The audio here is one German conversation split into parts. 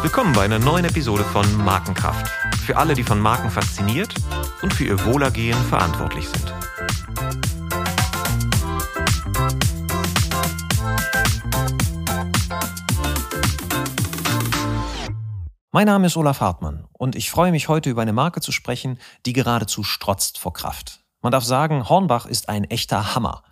Willkommen bei einer neuen Episode von Markenkraft. Für alle, die von Marken fasziniert und für ihr Wohlergehen verantwortlich sind. Mein Name ist Olaf Hartmann und ich freue mich heute über eine Marke zu sprechen, die geradezu strotzt vor Kraft. Man darf sagen, Hornbach ist ein echter Hammer.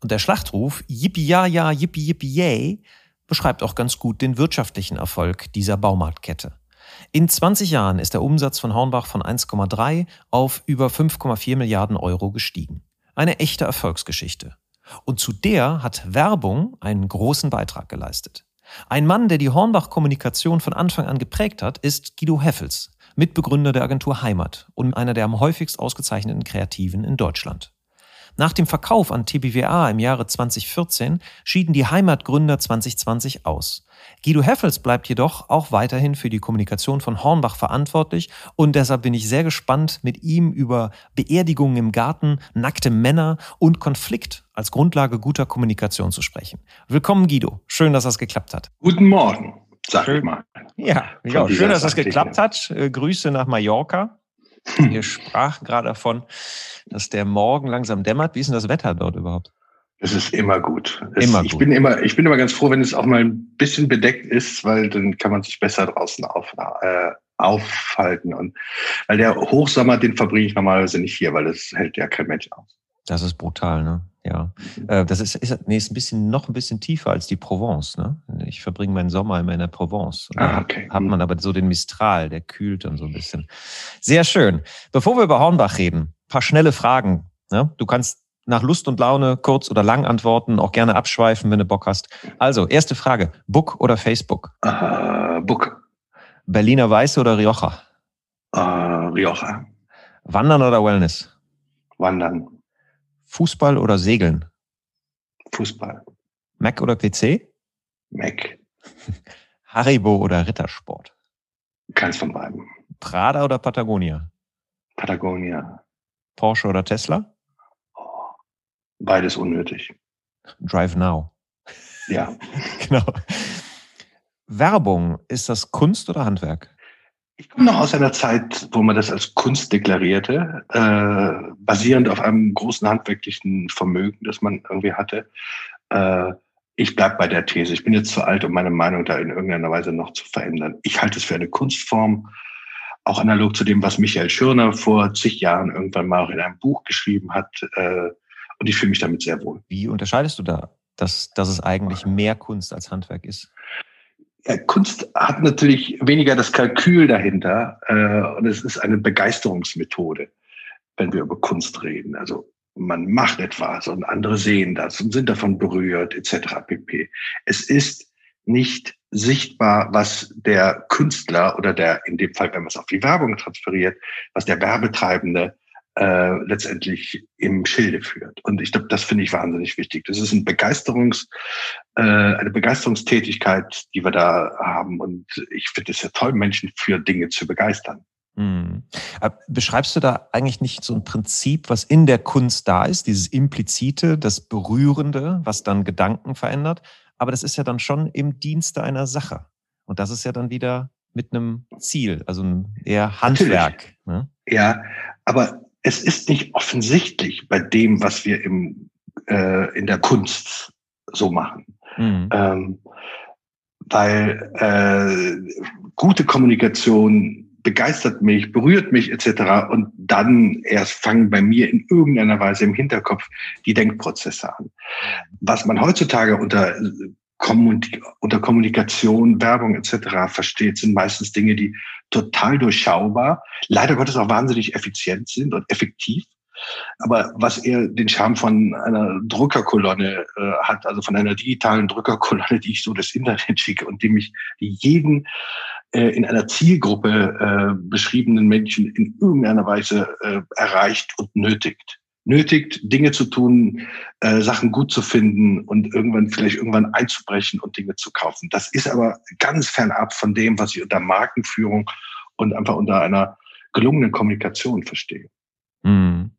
Und der Schlachtruf Yippie ja ja Yippie Yippie yay beschreibt auch ganz gut den wirtschaftlichen Erfolg dieser Baumarktkette. In 20 Jahren ist der Umsatz von Hornbach von 1,3 auf über 5,4 Milliarden Euro gestiegen. Eine echte Erfolgsgeschichte. Und zu der hat Werbung einen großen Beitrag geleistet. Ein Mann, der die Hornbach-Kommunikation von Anfang an geprägt hat, ist Guido Heffels, Mitbegründer der Agentur Heimat und einer der am häufigst ausgezeichneten Kreativen in Deutschland. Nach dem Verkauf an TBWA im Jahre 2014 schieden die Heimatgründer 2020 aus. Guido Heffels bleibt jedoch auch weiterhin für die Kommunikation von Hornbach verantwortlich und deshalb bin ich sehr gespannt, mit ihm über Beerdigungen im Garten, nackte Männer und Konflikt als Grundlage guter Kommunikation zu sprechen. Willkommen Guido, schön, dass das geklappt hat. Guten Morgen, sag schön, ich mal. Ja, ja schön, dass das geklappt hat. Äh, Grüße nach Mallorca. Wir sprachen gerade davon, dass der Morgen langsam dämmert. Wie ist denn das Wetter dort überhaupt? Es ist immer gut. Es, immer ich gut. Bin immer, ich bin immer ganz froh, wenn es auch mal ein bisschen bedeckt ist, weil dann kann man sich besser draußen auf, äh, aufhalten. Und weil der Hochsommer, den verbringe ich normalerweise nicht hier, weil das hält ja kein Mensch aus. Das ist brutal, ne? Ja. Äh, das ist, ist, nee, ist ein bisschen, noch ein bisschen tiefer als die Provence, ne? Ich verbringe meinen Sommer immer in der Provence. Ah, okay. Hat man aber so den Mistral, der kühlt dann so ein bisschen. Sehr schön. Bevor wir über Hornbach reden, paar schnelle Fragen. Ne? Du kannst nach Lust und Laune kurz oder lang antworten, auch gerne abschweifen, wenn du Bock hast. Also, erste Frage. Book oder Facebook? Uh, Book. Berliner Weiße oder Rioja? Uh, Rioja. Wandern oder Wellness? Wandern. Fußball oder Segeln? Fußball. Mac oder PC? Mac. Haribo oder Rittersport? Keins von beiden. Prada oder Patagonia? Patagonia. Porsche oder Tesla? Oh, beides unnötig. Drive Now. Ja. genau. Werbung, ist das Kunst oder Handwerk? Ich komme noch aus einer Zeit, wo man das als Kunst deklarierte, äh, basierend auf einem großen handwerklichen Vermögen, das man irgendwie hatte. Äh, ich bleibe bei der These. Ich bin jetzt zu alt, um meine Meinung da in irgendeiner Weise noch zu verändern. Ich halte es für eine Kunstform, auch analog zu dem, was Michael Schirner vor zig Jahren irgendwann mal auch in einem Buch geschrieben hat. Äh, und ich fühle mich damit sehr wohl. Wie unterscheidest du da, dass, dass es eigentlich mehr Kunst als Handwerk ist? Ja, Kunst hat natürlich weniger das Kalkül dahinter äh, und es ist eine Begeisterungsmethode, wenn wir über Kunst reden. Also man macht etwas und andere sehen das und sind davon berührt etc. pp. Es ist nicht sichtbar, was der Künstler oder der, in dem Fall, wenn man es auf die Werbung transferiert, was der Werbetreibende äh, letztendlich im Schilde führt. Und ich glaube, das finde ich wahnsinnig wichtig. Das ist ein Begeisterungs, äh, eine Begeisterungstätigkeit, die wir da haben. Und ich finde es ja toll, Menschen für Dinge zu begeistern. Hm. Äh, beschreibst du da eigentlich nicht so ein Prinzip, was in der Kunst da ist, dieses Implizite, das Berührende, was dann Gedanken verändert? Aber das ist ja dann schon im Dienste einer Sache. Und das ist ja dann wieder mit einem Ziel, also eher Handwerk. Ne? Ja, aber es ist nicht offensichtlich bei dem, was wir im, äh, in der Kunst so machen. Mhm. Ähm, weil äh, gute Kommunikation begeistert mich, berührt mich etc. Und dann erst fangen bei mir in irgendeiner Weise im Hinterkopf die Denkprozesse an. Was man heutzutage unter unter Kommunikation, Werbung etc. versteht, sind meistens Dinge, die total durchschaubar, leider Gottes auch wahnsinnig effizient sind und effektiv. Aber was eher den Charme von einer Druckerkolonne äh, hat, also von einer digitalen Druckerkolonne, die ich so das Internet schicke und die mich jeden äh, in einer Zielgruppe äh, beschriebenen Menschen in irgendeiner Weise äh, erreicht und nötigt nötigt, Dinge zu tun, äh, Sachen gut zu finden und irgendwann vielleicht irgendwann einzubrechen und Dinge zu kaufen. Das ist aber ganz fernab von dem, was ich unter Markenführung und einfach unter einer gelungenen Kommunikation verstehe. Mhm.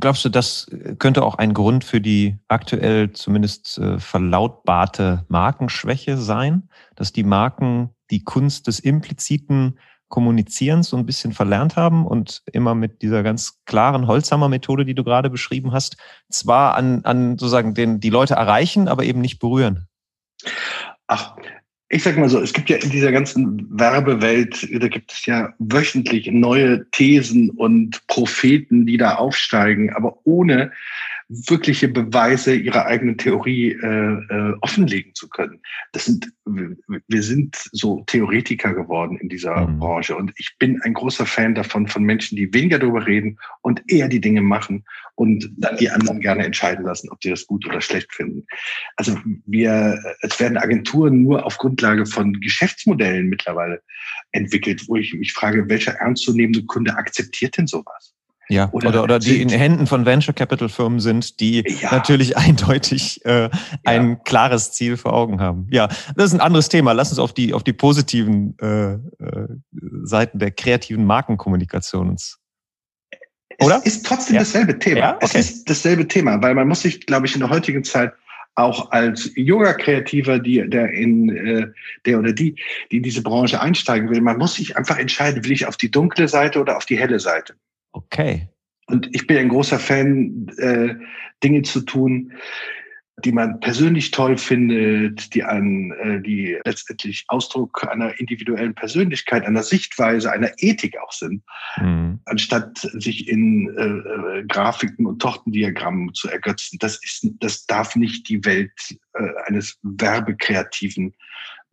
Glaubst du, das könnte auch ein Grund für die aktuell zumindest äh, verlautbarte Markenschwäche sein, dass die Marken die Kunst des impliziten Kommunizierens so ein bisschen verlernt haben und immer mit dieser ganz klaren Holzhammer-Methode, die du gerade beschrieben hast, zwar an, an sozusagen den, die Leute erreichen, aber eben nicht berühren? Ach, ich sag mal so, es gibt ja in dieser ganzen Werbewelt, da gibt es ja wöchentlich neue Thesen und Propheten, die da aufsteigen, aber ohne wirkliche Beweise ihrer eigenen Theorie äh, äh, offenlegen zu können. Das sind, wir sind so Theoretiker geworden in dieser mhm. Branche und ich bin ein großer Fan davon, von Menschen, die weniger darüber reden und eher die Dinge machen und dann die anderen gerne entscheiden lassen, ob die das gut oder schlecht finden. Also wir, es werden Agenturen nur auf Grundlage von Geschäftsmodellen mittlerweile entwickelt, wo ich mich frage, welcher ernstzunehmende Kunde akzeptiert denn sowas? Ja, oder, oder, oder die in Händen von Venture Capital Firmen sind, die ja. natürlich eindeutig äh, ein ja. klares Ziel vor Augen haben. Ja, das ist ein anderes Thema. Lass uns auf die, auf die positiven äh, äh, Seiten der kreativen Markenkommunikation uns. Oder? Es ist trotzdem ja? dasselbe Thema. Okay. Es ist dasselbe Thema, weil man muss sich, glaube ich, in der heutigen Zeit auch als junger Kreativer, die, der in äh, der oder die, die in diese Branche einsteigen will, man muss sich einfach entscheiden, will ich auf die dunkle Seite oder auf die helle Seite. Okay. Und ich bin ein großer Fan, äh, Dinge zu tun, die man persönlich toll findet, die einen, äh, die letztendlich Ausdruck einer individuellen Persönlichkeit, einer Sichtweise, einer Ethik auch sind, mhm. anstatt sich in äh, äh, Grafiken und Tortendiagrammen zu ergötzen. Das ist, das darf nicht die Welt äh, eines Werbekreativen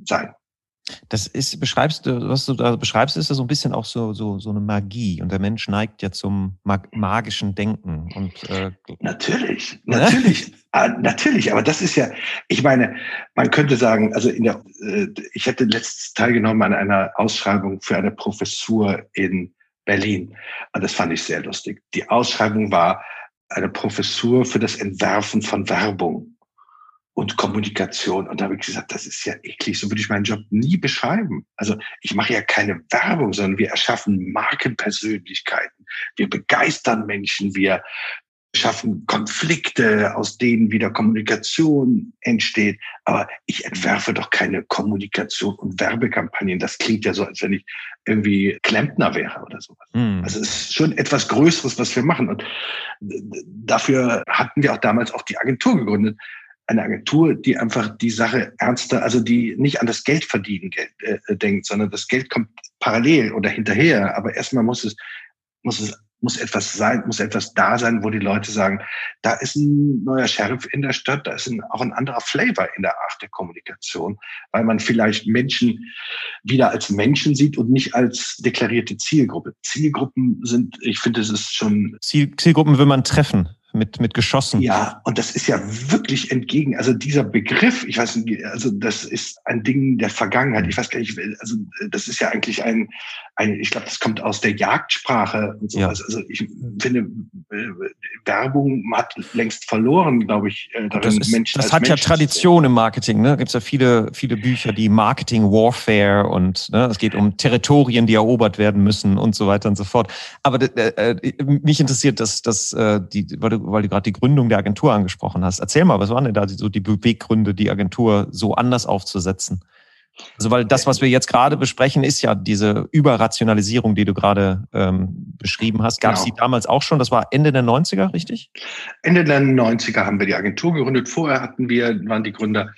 sein. Das ist, beschreibst du, was du da beschreibst, ist ja so ein bisschen auch so, so, so eine Magie. Und der Mensch neigt ja zum mag magischen Denken. Und, äh, natürlich, ne? natürlich, äh, natürlich. Aber das ist ja, ich meine, man könnte sagen, also in der, äh, ich hätte letztens teilgenommen an einer Ausschreibung für eine Professur in Berlin. Und das fand ich sehr lustig. Die Ausschreibung war eine Professur für das Entwerfen von Werbung und Kommunikation. Und da habe ich gesagt, das ist ja eklig, so würde ich meinen Job nie beschreiben. Also ich mache ja keine Werbung, sondern wir erschaffen Markenpersönlichkeiten. Wir begeistern Menschen, wir schaffen Konflikte, aus denen wieder Kommunikation entsteht. Aber ich entwerfe doch keine Kommunikation und Werbekampagnen. Das klingt ja so, als wenn ich irgendwie Klempner wäre oder sowas. Mhm. Also es ist schon etwas Größeres, was wir machen. Und dafür hatten wir auch damals auch die Agentur gegründet, eine Agentur, die einfach die Sache ernster, also die nicht an das Geld verdienen äh, äh, denkt, sondern das Geld kommt parallel oder hinterher. Aber erstmal muss es, muss es, muss etwas sein, muss etwas da sein, wo die Leute sagen, da ist ein neuer Sheriff in der Stadt, da ist ein, auch ein anderer Flavor in der Art der Kommunikation, weil man vielleicht Menschen wieder als Menschen sieht und nicht als deklarierte Zielgruppe. Zielgruppen sind, ich finde, es ist schon. Ziel, Zielgruppen will man treffen mit, mit Geschossen. Ja, und das ist ja wirklich entgegen, also dieser Begriff, ich weiß nicht, also das ist ein Ding der Vergangenheit. Ich weiß gar nicht, also das ist ja eigentlich ein, ein ich glaube, das kommt aus der Jagdsprache und so. Ja. Also ich finde, äh, Werbung hat längst verloren, glaube ich, äh, darin das, ist, Menschen das hat Mensch ja Tradition im Marketing, ne? Gibt es ja viele, viele Bücher, die Marketing Warfare und ne, es geht um Territorien, die erobert werden müssen und so weiter und so fort. Aber äh, äh mich interessiert, dass, dass äh, die, weil du weil du gerade die Gründung der Agentur angesprochen hast. Erzähl mal, was waren denn da so die Beweggründe, die Agentur so anders aufzusetzen? Also, weil das, was wir jetzt gerade besprechen, ist ja diese Überrationalisierung, die du gerade ähm, beschrieben hast. Gab es genau. die damals auch schon? Das war Ende der 90er, richtig? Ende der 90er haben wir die Agentur gegründet. Vorher hatten wir, waren die Gründer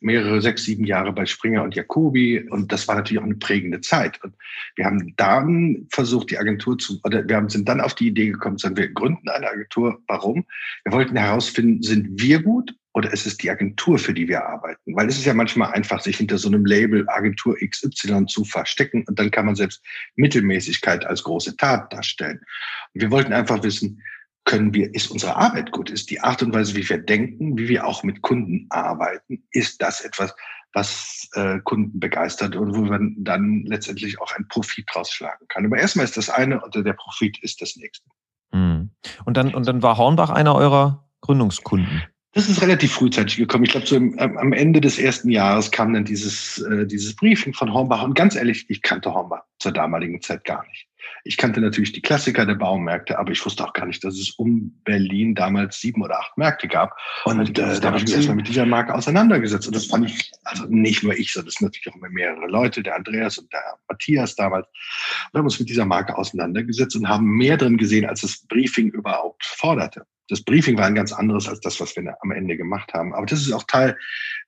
mehrere, sechs, sieben Jahre bei Springer und Jacobi. Und das war natürlich auch eine prägende Zeit. Und wir haben dann versucht, die Agentur zu, oder wir haben, sind dann auf die Idee gekommen, sagen, wir gründen eine Agentur. Warum? Wir wollten herausfinden, sind wir gut oder ist es die Agentur, für die wir arbeiten? Weil es ist ja manchmal einfach, sich hinter so einem Label Agentur XY zu verstecken und dann kann man selbst Mittelmäßigkeit als große Tat darstellen. Und wir wollten einfach wissen, können wir, ist unsere Arbeit gut? Ist die Art und Weise, wie wir denken, wie wir auch mit Kunden arbeiten, ist das etwas, was äh, Kunden begeistert und wo man dann letztendlich auch einen Profit rausschlagen kann. Aber erstmal ist das eine und der Profit ist das nächste. Mhm. Und dann, und dann war Hornbach einer eurer Gründungskunden. Das ist relativ frühzeitig gekommen. Ich glaube, so im, am Ende des ersten Jahres kam dann dieses, äh, dieses Briefing von Hornbach. Und ganz ehrlich, ich kannte Hornbach zur damaligen Zeit gar nicht. Ich kannte natürlich die Klassiker der Baumärkte, aber ich wusste auch gar nicht, dass es um Berlin damals sieben oder acht Märkte gab. Und äh, da habe ich mich erstmal mit dieser Marke auseinandergesetzt. Und das fand ich, also nicht nur ich, sondern das sind natürlich auch mehrere Leute, der Andreas und der Matthias damals. Wir haben uns mit dieser Marke auseinandergesetzt und haben mehr drin gesehen, als das Briefing überhaupt forderte. Das Briefing war ein ganz anderes als das, was wir am Ende gemacht haben. Aber das ist auch Teil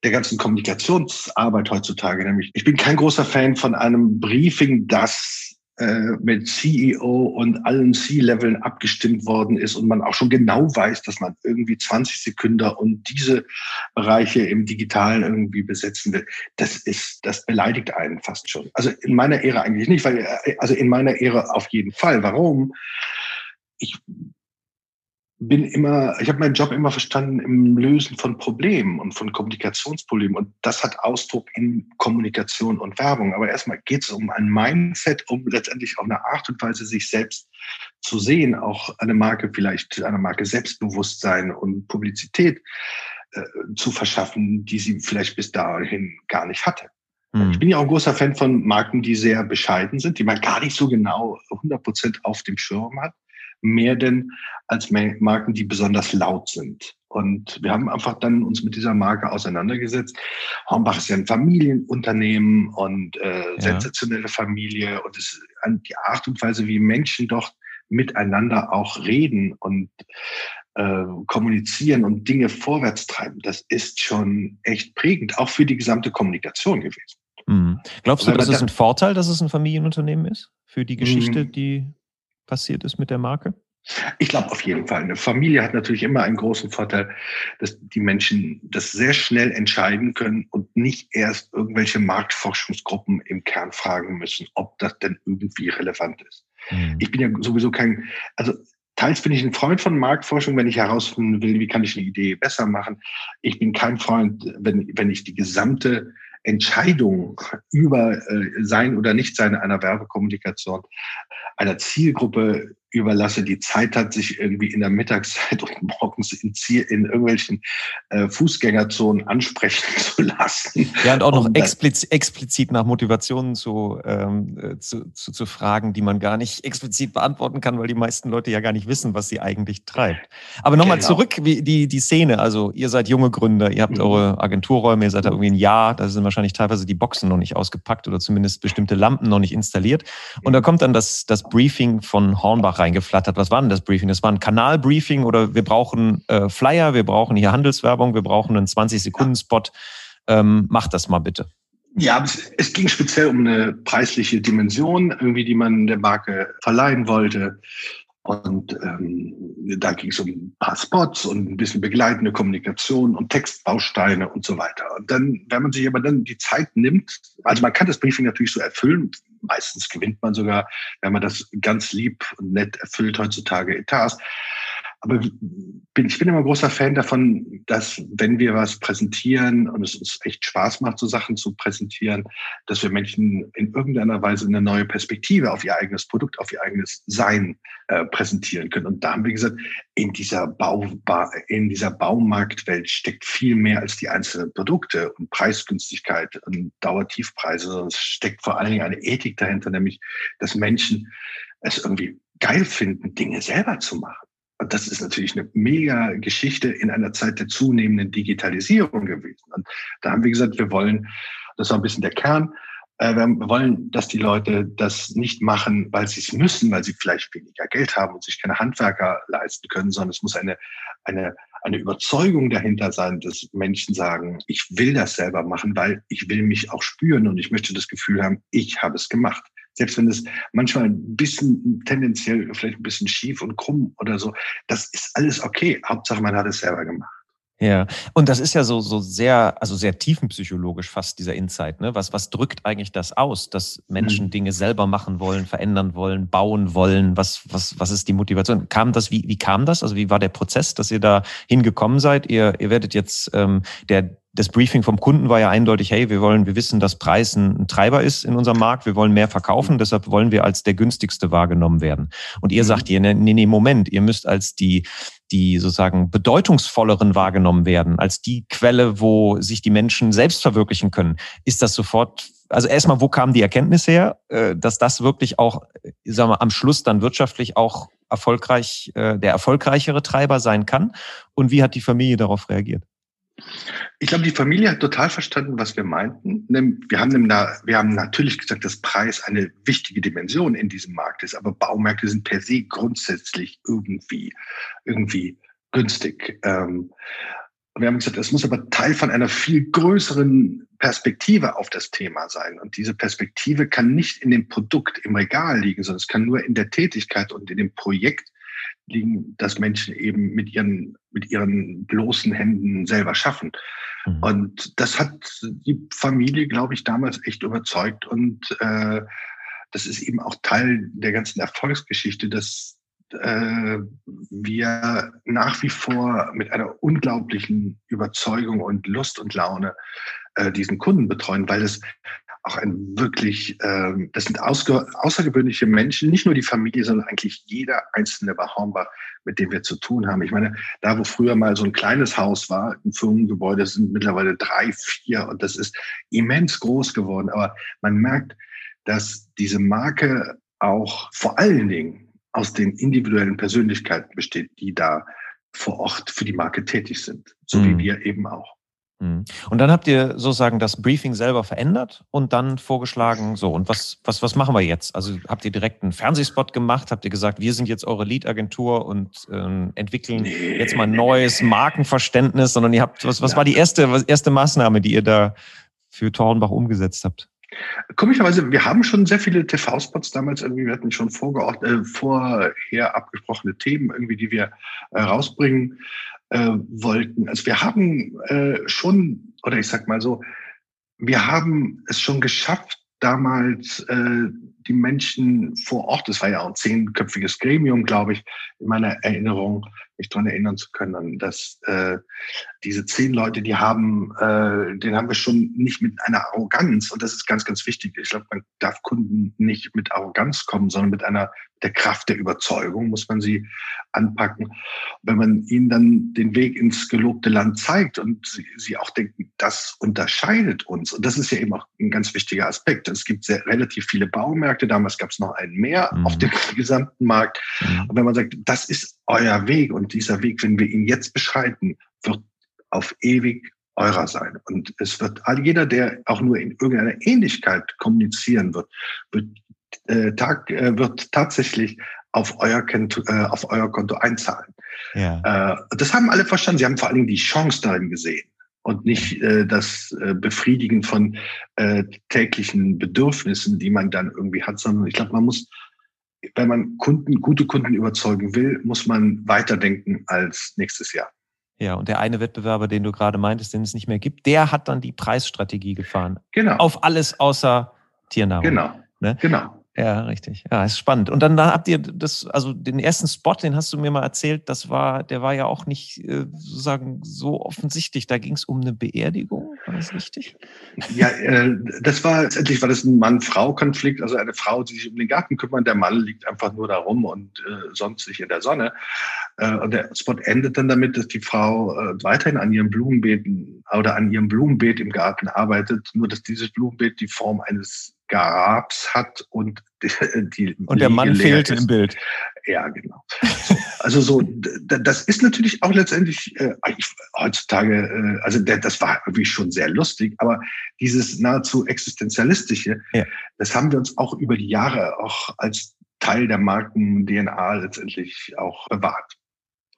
der ganzen Kommunikationsarbeit heutzutage. Nämlich, ich bin kein großer Fan von einem Briefing, das äh, mit CEO und allen C-Leveln abgestimmt worden ist und man auch schon genau weiß, dass man irgendwie 20 Sekunden und diese Bereiche im Digitalen irgendwie besetzen will. Das ist, das beleidigt einen fast schon. Also in meiner Ära eigentlich nicht, weil, äh, also in meiner Ära auf jeden Fall. Warum? Ich bin immer, ich habe meinen Job immer verstanden im Lösen von Problemen und von Kommunikationsproblemen. Und das hat Ausdruck in Kommunikation und Werbung. Aber erstmal geht es um ein Mindset, um letztendlich auf eine Art und Weise sich selbst zu sehen, auch eine Marke vielleicht, eine Marke Selbstbewusstsein und Publizität äh, zu verschaffen, die sie vielleicht bis dahin gar nicht hatte. Mhm. Ich bin ja auch ein großer Fan von Marken, die sehr bescheiden sind, die man gar nicht so genau 100 Prozent auf dem Schirm hat mehr denn als Marken, die besonders laut sind. Und wir haben einfach dann uns mit dieser Marke auseinandergesetzt. Hornbach ist ja ein Familienunternehmen und äh, ja. sensationelle Familie und es die Art und Weise, wie Menschen doch miteinander auch reden und äh, kommunizieren und Dinge vorwärts treiben, das ist schon echt prägend, auch für die gesamte Kommunikation gewesen. Mhm. Glaubst du, das ist ein Vorteil, dass es ein Familienunternehmen ist für die Geschichte, mhm. die passiert ist mit der Marke? Ich glaube auf jeden Fall. Eine Familie hat natürlich immer einen großen Vorteil, dass die Menschen das sehr schnell entscheiden können und nicht erst irgendwelche Marktforschungsgruppen im Kern fragen müssen, ob das denn irgendwie relevant ist. Mhm. Ich bin ja sowieso kein, also teils bin ich ein Freund von Marktforschung, wenn ich herausfinden will, wie kann ich eine Idee besser machen. Ich bin kein Freund, wenn, wenn ich die gesamte Entscheidung über äh, sein oder nicht sein einer Werbekommunikation einer Zielgruppe überlasse, die Zeit hat, sich irgendwie in der Mittagszeit und morgens in, Ziel, in irgendwelchen äh, Fußgängerzonen ansprechen zu lassen. Ja, und auch noch explizit, explizit nach Motivationen zu, ähm, äh, zu, zu, zu, fragen, die man gar nicht explizit beantworten kann, weil die meisten Leute ja gar nicht wissen, was sie eigentlich treibt. Aber nochmal genau. zurück, wie die, die Szene. Also ihr seid junge Gründer, ihr habt mhm. eure Agenturräume, ihr seid da irgendwie ein Jahr, da sind wahrscheinlich teilweise die Boxen noch nicht ausgepackt oder zumindest bestimmte Lampen noch nicht installiert. Und da kommt dann das, das Briefing von Hornbach reingeflattert. Was war denn das Briefing? Das war ein Kanalbriefing oder wir brauchen äh, Flyer, wir brauchen hier Handelswerbung, wir brauchen einen 20-Sekunden-Spot. Ähm, macht das mal bitte. Ja, es, es, ging speziell um eine preisliche Dimension, irgendwie, die man der Marke verleihen wollte. Und ähm, da ging es um ein paar Spots und ein bisschen begleitende Kommunikation und Textbausteine und so weiter. Und dann, wenn man sich aber dann die Zeit nimmt, also man kann das Briefing natürlich so erfüllen, meistens gewinnt man sogar, wenn man das ganz lieb und nett erfüllt heutzutage Etats. Aber bin, ich bin immer großer Fan davon, dass wenn wir was präsentieren und es uns echt Spaß macht, so Sachen zu präsentieren, dass wir Menschen in irgendeiner Weise eine neue Perspektive auf ihr eigenes Produkt, auf ihr eigenes Sein äh, präsentieren können. Und da haben wir gesagt, in dieser, Bau, in dieser Baumarktwelt steckt viel mehr als die einzelnen Produkte und Preisgünstigkeit und Dauertiefpreise. Es steckt vor allen Dingen eine Ethik dahinter, nämlich, dass Menschen es irgendwie geil finden, Dinge selber zu machen. Und das ist natürlich eine mega Geschichte in einer Zeit der zunehmenden Digitalisierung gewesen. Und da haben wir gesagt, wir wollen, das war ein bisschen der Kern, äh, wir wollen, dass die Leute das nicht machen, weil sie es müssen, weil sie vielleicht weniger Geld haben und sich keine Handwerker leisten können, sondern es muss eine, eine, eine Überzeugung dahinter sein, dass Menschen sagen, ich will das selber machen, weil ich will mich auch spüren und ich möchte das Gefühl haben, ich habe es gemacht selbst wenn es manchmal ein bisschen tendenziell vielleicht ein bisschen schief und krumm oder so, das ist alles okay. Hauptsache, man hat es selber gemacht. Ja, und das ist ja so, so sehr, also sehr tiefenpsychologisch fast dieser Insight. Ne? Was, was drückt eigentlich das aus, dass Menschen mhm. Dinge selber machen wollen, verändern wollen, bauen wollen? Was, was, was ist die Motivation? Kam das, wie, wie kam das? Also wie war der Prozess, dass ihr da hingekommen seid? Ihr, ihr werdet jetzt, ähm, der, das Briefing vom Kunden war ja eindeutig, hey, wir wollen, wir wissen, dass Preis ein, Treiber ist in unserem Markt, wir wollen mehr verkaufen, deshalb wollen wir als der günstigste wahrgenommen werden. Und ihr mhm. sagt ihr, nee, nee, Moment, ihr müsst als die, die sozusagen bedeutungsvolleren wahrgenommen werden als die Quelle, wo sich die Menschen selbst verwirklichen können, ist das sofort, also erstmal, wo kam die Erkenntnis her, äh, dass das wirklich auch, sagen wir, am Schluss dann wirtschaftlich auch erfolgreich, äh, der erfolgreichere Treiber sein kann? Und wie hat die Familie darauf reagiert? Ich glaube, die Familie hat total verstanden, was wir meinten. Wir haben, wir haben natürlich gesagt, dass Preis eine wichtige Dimension in diesem Markt ist, aber Baumärkte sind per se grundsätzlich irgendwie, irgendwie günstig. Ähm, wir haben gesagt, es muss aber Teil von einer viel größeren Perspektive auf das Thema sein. Und diese Perspektive kann nicht in dem Produkt im Regal liegen, sondern es kann nur in der Tätigkeit und in dem Projekt liegen, das Menschen eben mit ihren, mit ihren bloßen Händen selber schaffen. Mhm. Und das hat die Familie, glaube ich, damals echt überzeugt. Und äh, das ist eben auch Teil der ganzen Erfolgsgeschichte, dass äh, wir nach wie vor mit einer unglaublichen Überzeugung und Lust und Laune äh, diesen Kunden betreuen, weil es auch ein wirklich, ähm, das sind außergewöhnliche Menschen, nicht nur die Familie, sondern eigentlich jeder einzelne Hornbach, mit dem wir zu tun haben. Ich meine, da wo früher mal so ein kleines Haus war, ein Firmengebäude, sind mittlerweile drei, vier und das ist immens groß geworden. Aber man merkt, dass diese Marke auch vor allen Dingen aus den individuellen Persönlichkeiten besteht, die da vor Ort für die Marke tätig sind, so mhm. wie wir eben auch. Mhm. Und dann habt ihr sozusagen das Briefing selber verändert und dann vorgeschlagen, so, und was, was, was machen wir jetzt? Also habt ihr direkt einen Fernsehspot gemacht? Habt ihr gesagt, wir sind jetzt eure Lead-Agentur und ähm, entwickeln nee. jetzt mal ein neues Markenverständnis, sondern ihr habt, was, was war die erste, was, erste Maßnahme, die ihr da für Tornbach umgesetzt habt? Komischerweise, wir haben schon sehr viele TV-Spots damals irgendwie, wir hatten schon äh, vorher abgesprochene Themen irgendwie, die wir äh, rausbringen äh, wollten. Also wir haben äh, schon, oder ich sag mal so, wir haben es schon geschafft, damals äh, die Menschen vor Ort, das war ja auch ein zehnköpfiges Gremium, glaube ich, in meiner Erinnerung, mich daran erinnern zu können, dass äh, diese zehn Leute, die haben, äh, den haben wir schon nicht mit einer Arroganz, und das ist ganz, ganz wichtig. Ich glaube, man darf Kunden nicht mit Arroganz kommen, sondern mit einer der Kraft der Überzeugung muss man sie anpacken. Wenn man ihnen dann den Weg ins gelobte Land zeigt und sie, sie auch denken, das unterscheidet uns. Und das ist ja eben auch ein ganz wichtiger Aspekt. Es gibt sehr, relativ viele Baumärkte. Damals gab es noch einen mehr mhm. auf dem gesamten Markt. Mhm. Und wenn man sagt, das ist euer Weg und dieser Weg, wenn wir ihn jetzt beschreiten, wird auf ewig eurer sein. Und es wird all jeder, der auch nur in irgendeiner Ähnlichkeit kommunizieren wird, wird, äh, Tag, äh, wird tatsächlich auf euer, Konto, äh, auf euer Konto einzahlen. Ja. Äh, das haben alle verstanden. Sie haben vor allen Dingen die Chance darin gesehen und nicht äh, das äh, Befriedigen von täglichen Bedürfnissen, die man dann irgendwie hat, sondern ich glaube, man muss wenn man Kunden, gute Kunden überzeugen will, muss man weiterdenken als nächstes Jahr. Ja, und der eine Wettbewerber, den du gerade meintest, den es nicht mehr gibt, der hat dann die Preisstrategie gefahren. Genau. Auf alles außer Tiernahrung. Genau. Ne? Genau. Ja, richtig. Ja, ist spannend. Und dann da habt ihr das, also den ersten Spot, den hast du mir mal erzählt, das war, der war ja auch nicht äh, sozusagen so offensichtlich. Da ging es um eine Beerdigung, war das richtig? Ja, äh, das war letztendlich war das ein Mann-Frau-Konflikt, also eine Frau, die sich um den Garten kümmert, der Mann liegt einfach nur da rum und äh, sonst sich in der Sonne. Äh, und der Spot endet dann damit, dass die Frau äh, weiterhin an ihrem Blumenbeeten oder an ihrem Blumenbeet im Garten arbeitet, nur dass dieses Blumenbeet die Form eines Grabs hat und die, und der Mann fehlt ist. im Bild. Ja, genau. So, also so, das ist natürlich auch letztendlich äh, heutzutage, äh, also der, das war irgendwie schon sehr lustig, aber dieses nahezu existenzialistische, ja. das haben wir uns auch über die Jahre auch als Teil der Marken-DNA letztendlich auch bewahrt.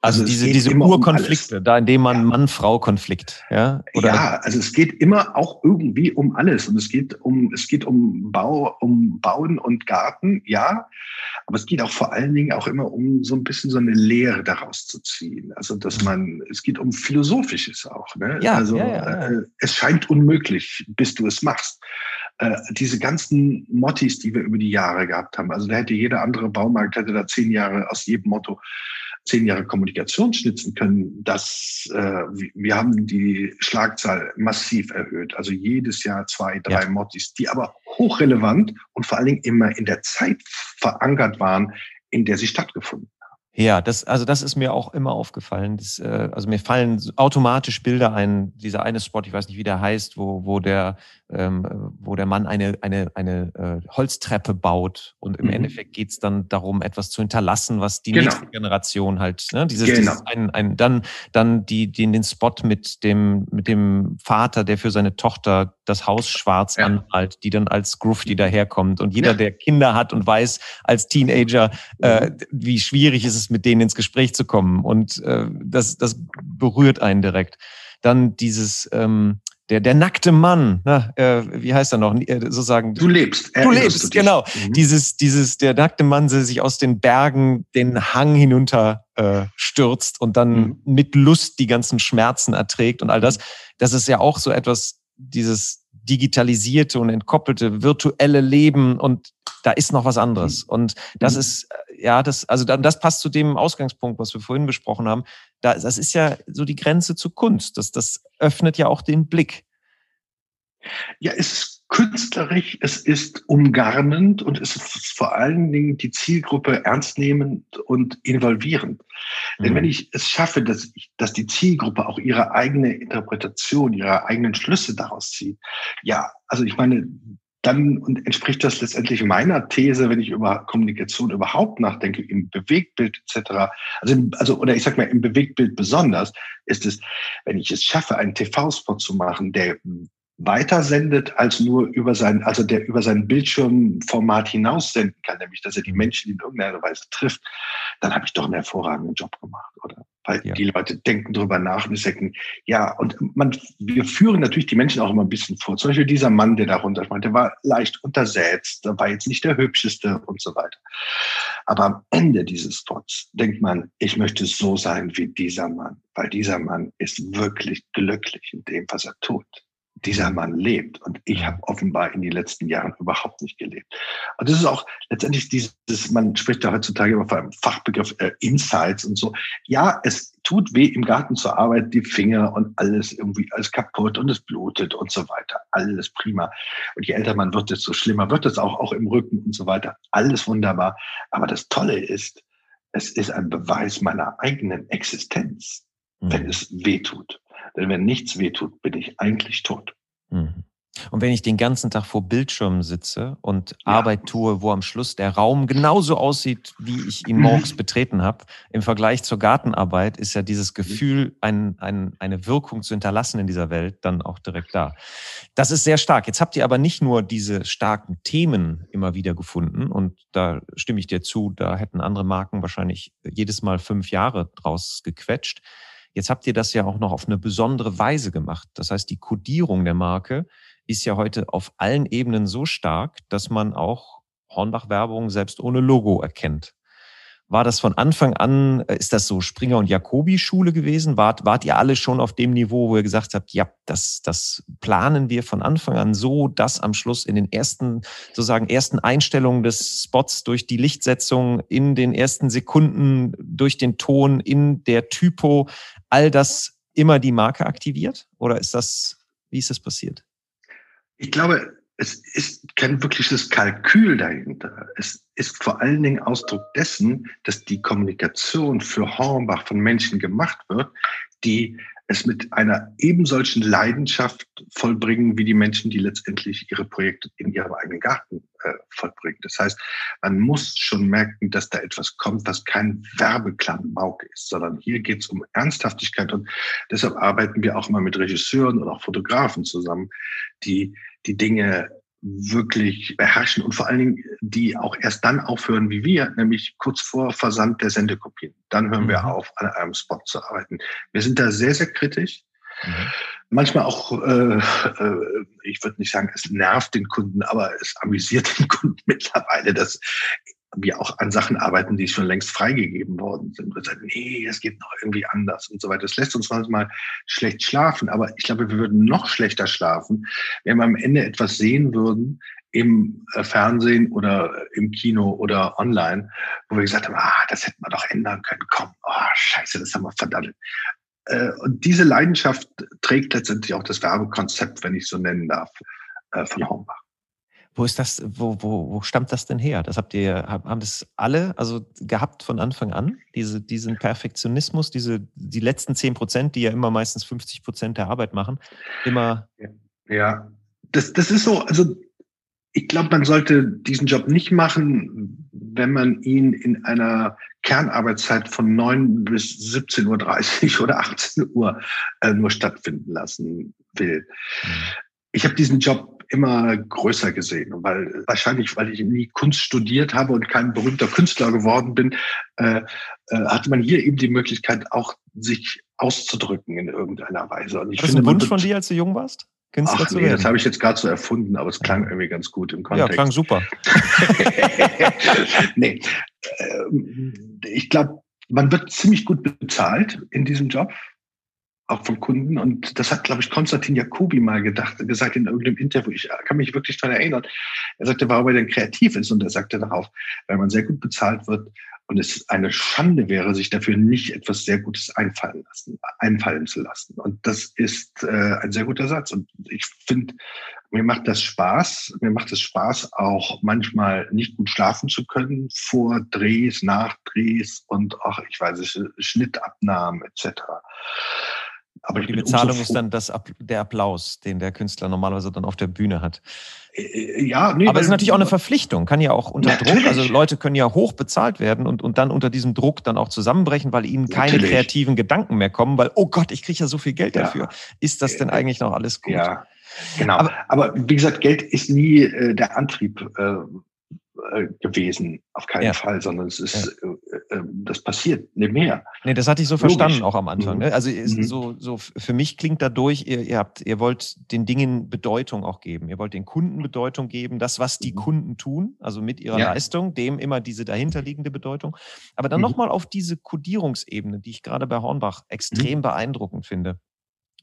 Also, also diese, diese Urkonflikte, um da in dem man ja. Mann-Frau-Konflikt, ja? Oder? Ja, also es geht immer auch irgendwie um alles. Und es geht um, es geht um Bau, um Bauen und Garten, ja. Aber es geht auch vor allen Dingen auch immer um so ein bisschen so eine Lehre daraus zu ziehen. Also, dass mhm. man, es geht um Philosophisches auch, ne? Ja, also, ja, ja, ja. Äh, es scheint unmöglich, bis du es machst. Äh, diese ganzen Mottis, die wir über die Jahre gehabt haben. Also, da hätte jeder andere Baumarkt, hätte da zehn Jahre aus jedem Motto zehn Jahre Kommunikation schnitzen können, das, äh, wir haben die Schlagzahl massiv erhöht. Also jedes Jahr zwei, drei ja. Mottis, die aber hochrelevant und vor allen Dingen immer in der Zeit verankert waren, in der sie stattgefunden. Ja, das, also das ist mir auch immer aufgefallen. Das, äh, also mir fallen automatisch Bilder ein, dieser eine Spot, ich weiß nicht, wie der heißt, wo, wo der, ähm, wo der Mann eine, eine, eine äh, Holztreppe baut und im mhm. Endeffekt geht's dann darum, etwas zu hinterlassen, was die genau. nächste Generation halt, ne, dieses, genau. dieses ein, ein, dann, dann die, den, den Spot mit dem, mit dem Vater, der für seine Tochter das Haus schwarz ja. anmalt, die dann als Grufti daherkommt. Und jeder, ja. der Kinder hat und weiß als Teenager, äh, mhm. wie schwierig ist es, mit denen ins Gespräch zu kommen. Und äh, das, das berührt einen direkt. Dann dieses, ähm, der, der nackte Mann, na, äh, wie heißt er noch, äh, sozusagen. Du lebst. Du lebst, du genau. Mhm. Dieses, dieses, der nackte Mann, der sich aus den Bergen den Hang hinunter äh, stürzt und dann mhm. mit Lust die ganzen Schmerzen erträgt und all das. Das ist ja auch so etwas, dieses digitalisierte und entkoppelte virtuelle Leben und da ist noch was anderes. Mhm. Und das mhm. ist, äh, ja, das, also das passt zu dem Ausgangspunkt, was wir vorhin besprochen haben. Da, das ist ja so die Grenze zu Kunst. Das, das öffnet ja auch den Blick. Ja, es ist künstlerisch, es ist umgarnend und es ist vor allen Dingen die Zielgruppe ernstnehmend und involvierend. Mhm. Denn wenn ich es schaffe, dass, ich, dass die Zielgruppe auch ihre eigene Interpretation, ihre eigenen Schlüsse daraus zieht, ja, also ich meine, dann entspricht das letztendlich meiner These, wenn ich über Kommunikation überhaupt nachdenke, im Bewegtbild etc. Also, also oder ich sag mal im Bewegtbild besonders ist es, wenn ich es schaffe, einen TV-Spot zu machen, der weitersendet als nur über sein, also der über sein Bildschirmformat hinaus senden kann, nämlich dass er die Menschen in irgendeiner Weise trifft, dann habe ich doch einen hervorragenden Job gemacht, oder? Weil ja. die Leute denken drüber nach und denken, ja, und man, wir führen natürlich die Menschen auch immer ein bisschen vor. Zum Beispiel dieser Mann, der da runter der war leicht untersetzt, der war jetzt nicht der hübscheste und so weiter. Aber am Ende dieses Spots denkt man, ich möchte so sein wie dieser Mann, weil dieser Mann ist wirklich glücklich in dem, was er tut dieser Mann lebt. Und ich habe offenbar in den letzten Jahren überhaupt nicht gelebt. Und das ist auch letztendlich dieses, man spricht ja heutzutage immer vom Fachbegriff äh, Insights und so. Ja, es tut weh, im Garten zur Arbeit, die Finger und alles irgendwie, alles kaputt und es blutet und so weiter. Alles prima. Und je älter man wird, desto schlimmer wird es auch, auch im Rücken und so weiter. Alles wunderbar. Aber das Tolle ist, es ist ein Beweis meiner eigenen Existenz, wenn mhm. es weh tut. Denn wenn nichts wehtut, bin ich eigentlich tot. Mhm. Und wenn ich den ganzen Tag vor Bildschirmen sitze und ja. Arbeit tue, wo am Schluss der Raum genauso aussieht, wie ich ihn morgens betreten habe, im Vergleich zur Gartenarbeit ist ja dieses Gefühl, ein, ein, eine Wirkung zu hinterlassen in dieser Welt dann auch direkt da. Das ist sehr stark. Jetzt habt ihr aber nicht nur diese starken Themen immer wieder gefunden und da stimme ich dir zu, da hätten andere Marken wahrscheinlich jedes Mal fünf Jahre draus gequetscht. Jetzt habt ihr das ja auch noch auf eine besondere Weise gemacht. Das heißt, die Codierung der Marke ist ja heute auf allen Ebenen so stark, dass man auch Hornbach-Werbung selbst ohne Logo erkennt. War das von Anfang an, äh, ist das so Springer und Jacobi Schule gewesen? Wart, wart ihr alle schon auf dem Niveau, wo ihr gesagt habt, ja, das, das planen wir von Anfang an so, dass am Schluss in den ersten, sozusagen ersten Einstellungen des Spots durch die Lichtsetzung, in den ersten Sekunden, durch den Ton, in der Typo, all das immer die Marke aktiviert? Oder ist das, wie ist das passiert? Ich glaube, es ist kein wirkliches Kalkül dahinter. Es ist vor allen Dingen Ausdruck dessen, dass die Kommunikation für Hornbach von Menschen gemacht wird, die es mit einer ebensolchen Leidenschaft vollbringen, wie die Menschen, die letztendlich ihre Projekte in ihrem eigenen Garten äh, vollbringen. Das heißt, man muss schon merken, dass da etwas kommt, was kein Werbeklamauk ist, sondern hier geht es um Ernsthaftigkeit und deshalb arbeiten wir auch immer mit Regisseuren und auch Fotografen zusammen, die die Dinge wirklich beherrschen und vor allen Dingen die auch erst dann aufhören wie wir, nämlich kurz vor Versand der Sendekopien. Dann hören mhm. wir auf, an einem Spot zu arbeiten. Wir sind da sehr, sehr kritisch. Mhm. Manchmal auch, äh, äh, ich würde nicht sagen, es nervt den Kunden, aber es amüsiert den Kunden mittlerweile, dass wir auch an Sachen arbeiten, die schon längst freigegeben worden sind. Wir sagen, nee, es geht noch irgendwie anders und so weiter. Das lässt uns manchmal schlecht schlafen, aber ich glaube, wir würden noch schlechter schlafen, wenn wir am Ende etwas sehen würden im äh, Fernsehen oder im Kino oder online, wo wir gesagt haben, ah, das hätten wir doch ändern können. Komm, oh, scheiße, das haben wir verdammt. Äh, und diese Leidenschaft trägt letztendlich auch das Werbekonzept, wenn ich so nennen darf, äh, von Hornbach. Wo ist das, wo, wo, wo stammt das denn her? Das habt ihr, haben das alle also gehabt von Anfang an? Diese, diesen Perfektionismus, diese, die letzten 10 Prozent, die ja immer meistens 50 Prozent der Arbeit machen, immer. Ja, das, das ist so, also ich glaube, man sollte diesen Job nicht machen, wenn man ihn in einer Kernarbeitszeit von 9 bis 17.30 Uhr oder 18 Uhr äh, nur stattfinden lassen will. Mhm. Ich habe diesen Job immer größer gesehen, weil wahrscheinlich, weil ich nie Kunst studiert habe und kein berühmter Künstler geworden bin, äh, äh, hatte man hier eben die Möglichkeit, auch sich auszudrücken in irgendeiner Weise. Und ich War das finde, ein Wunsch von dir, als du jung warst? Künstler Ach, nee, werden? Das habe ich jetzt gerade so erfunden, aber es klang irgendwie ganz gut im Kontext. Ja, klang super. nee, ähm, ich glaube, man wird ziemlich gut bezahlt in diesem Job, auch von Kunden. Und das hat, glaube ich, Konstantin Jacobi mal gedacht, gesagt in irgendeinem Interview. Ich kann mich wirklich daran erinnern. Er sagte, warum er denn kreativ ist. Und er sagte darauf, weil man sehr gut bezahlt wird, und es eine Schande wäre, sich dafür nicht etwas sehr Gutes einfallen lassen, einfallen zu lassen. Und das ist äh, ein sehr guter Satz. Und ich finde, mir macht das Spaß. Mir macht es Spaß, auch manchmal nicht gut schlafen zu können vor Drehs, nach Drehs und auch, ich weiß nicht, Schnittabnahmen etc. Aber die Bezahlung ist dann das, der Applaus, den der Künstler normalerweise dann auf der Bühne hat. Äh, äh, ja, nee, aber es ist natürlich auch eine Verpflichtung, kann ja auch unter natürlich. Druck, also Leute können ja hoch bezahlt werden und, und dann unter diesem Druck dann auch zusammenbrechen, weil ihnen keine natürlich. kreativen Gedanken mehr kommen, weil, oh Gott, ich kriege ja so viel Geld ja. dafür. Ist das denn eigentlich noch alles gut? Ja, genau. Aber, aber wie gesagt, Geld ist nie äh, der Antrieb. Äh, äh, gewesen, auf keinen ja. Fall, sondern es ist, ja. äh, äh, das passiert nicht mehr. Nee, das hatte ich so Logisch. verstanden auch am Anfang. Mhm. Ne? Also mhm. so, so für mich klingt dadurch, ihr, ihr habt, ihr wollt den Dingen Bedeutung auch geben. Ihr wollt den Kunden Bedeutung geben, das, was die mhm. Kunden tun, also mit ihrer ja. Leistung, dem immer diese dahinterliegende Bedeutung. Aber dann mhm. nochmal auf diese Kodierungsebene, die ich gerade bei Hornbach extrem mhm. beeindruckend finde.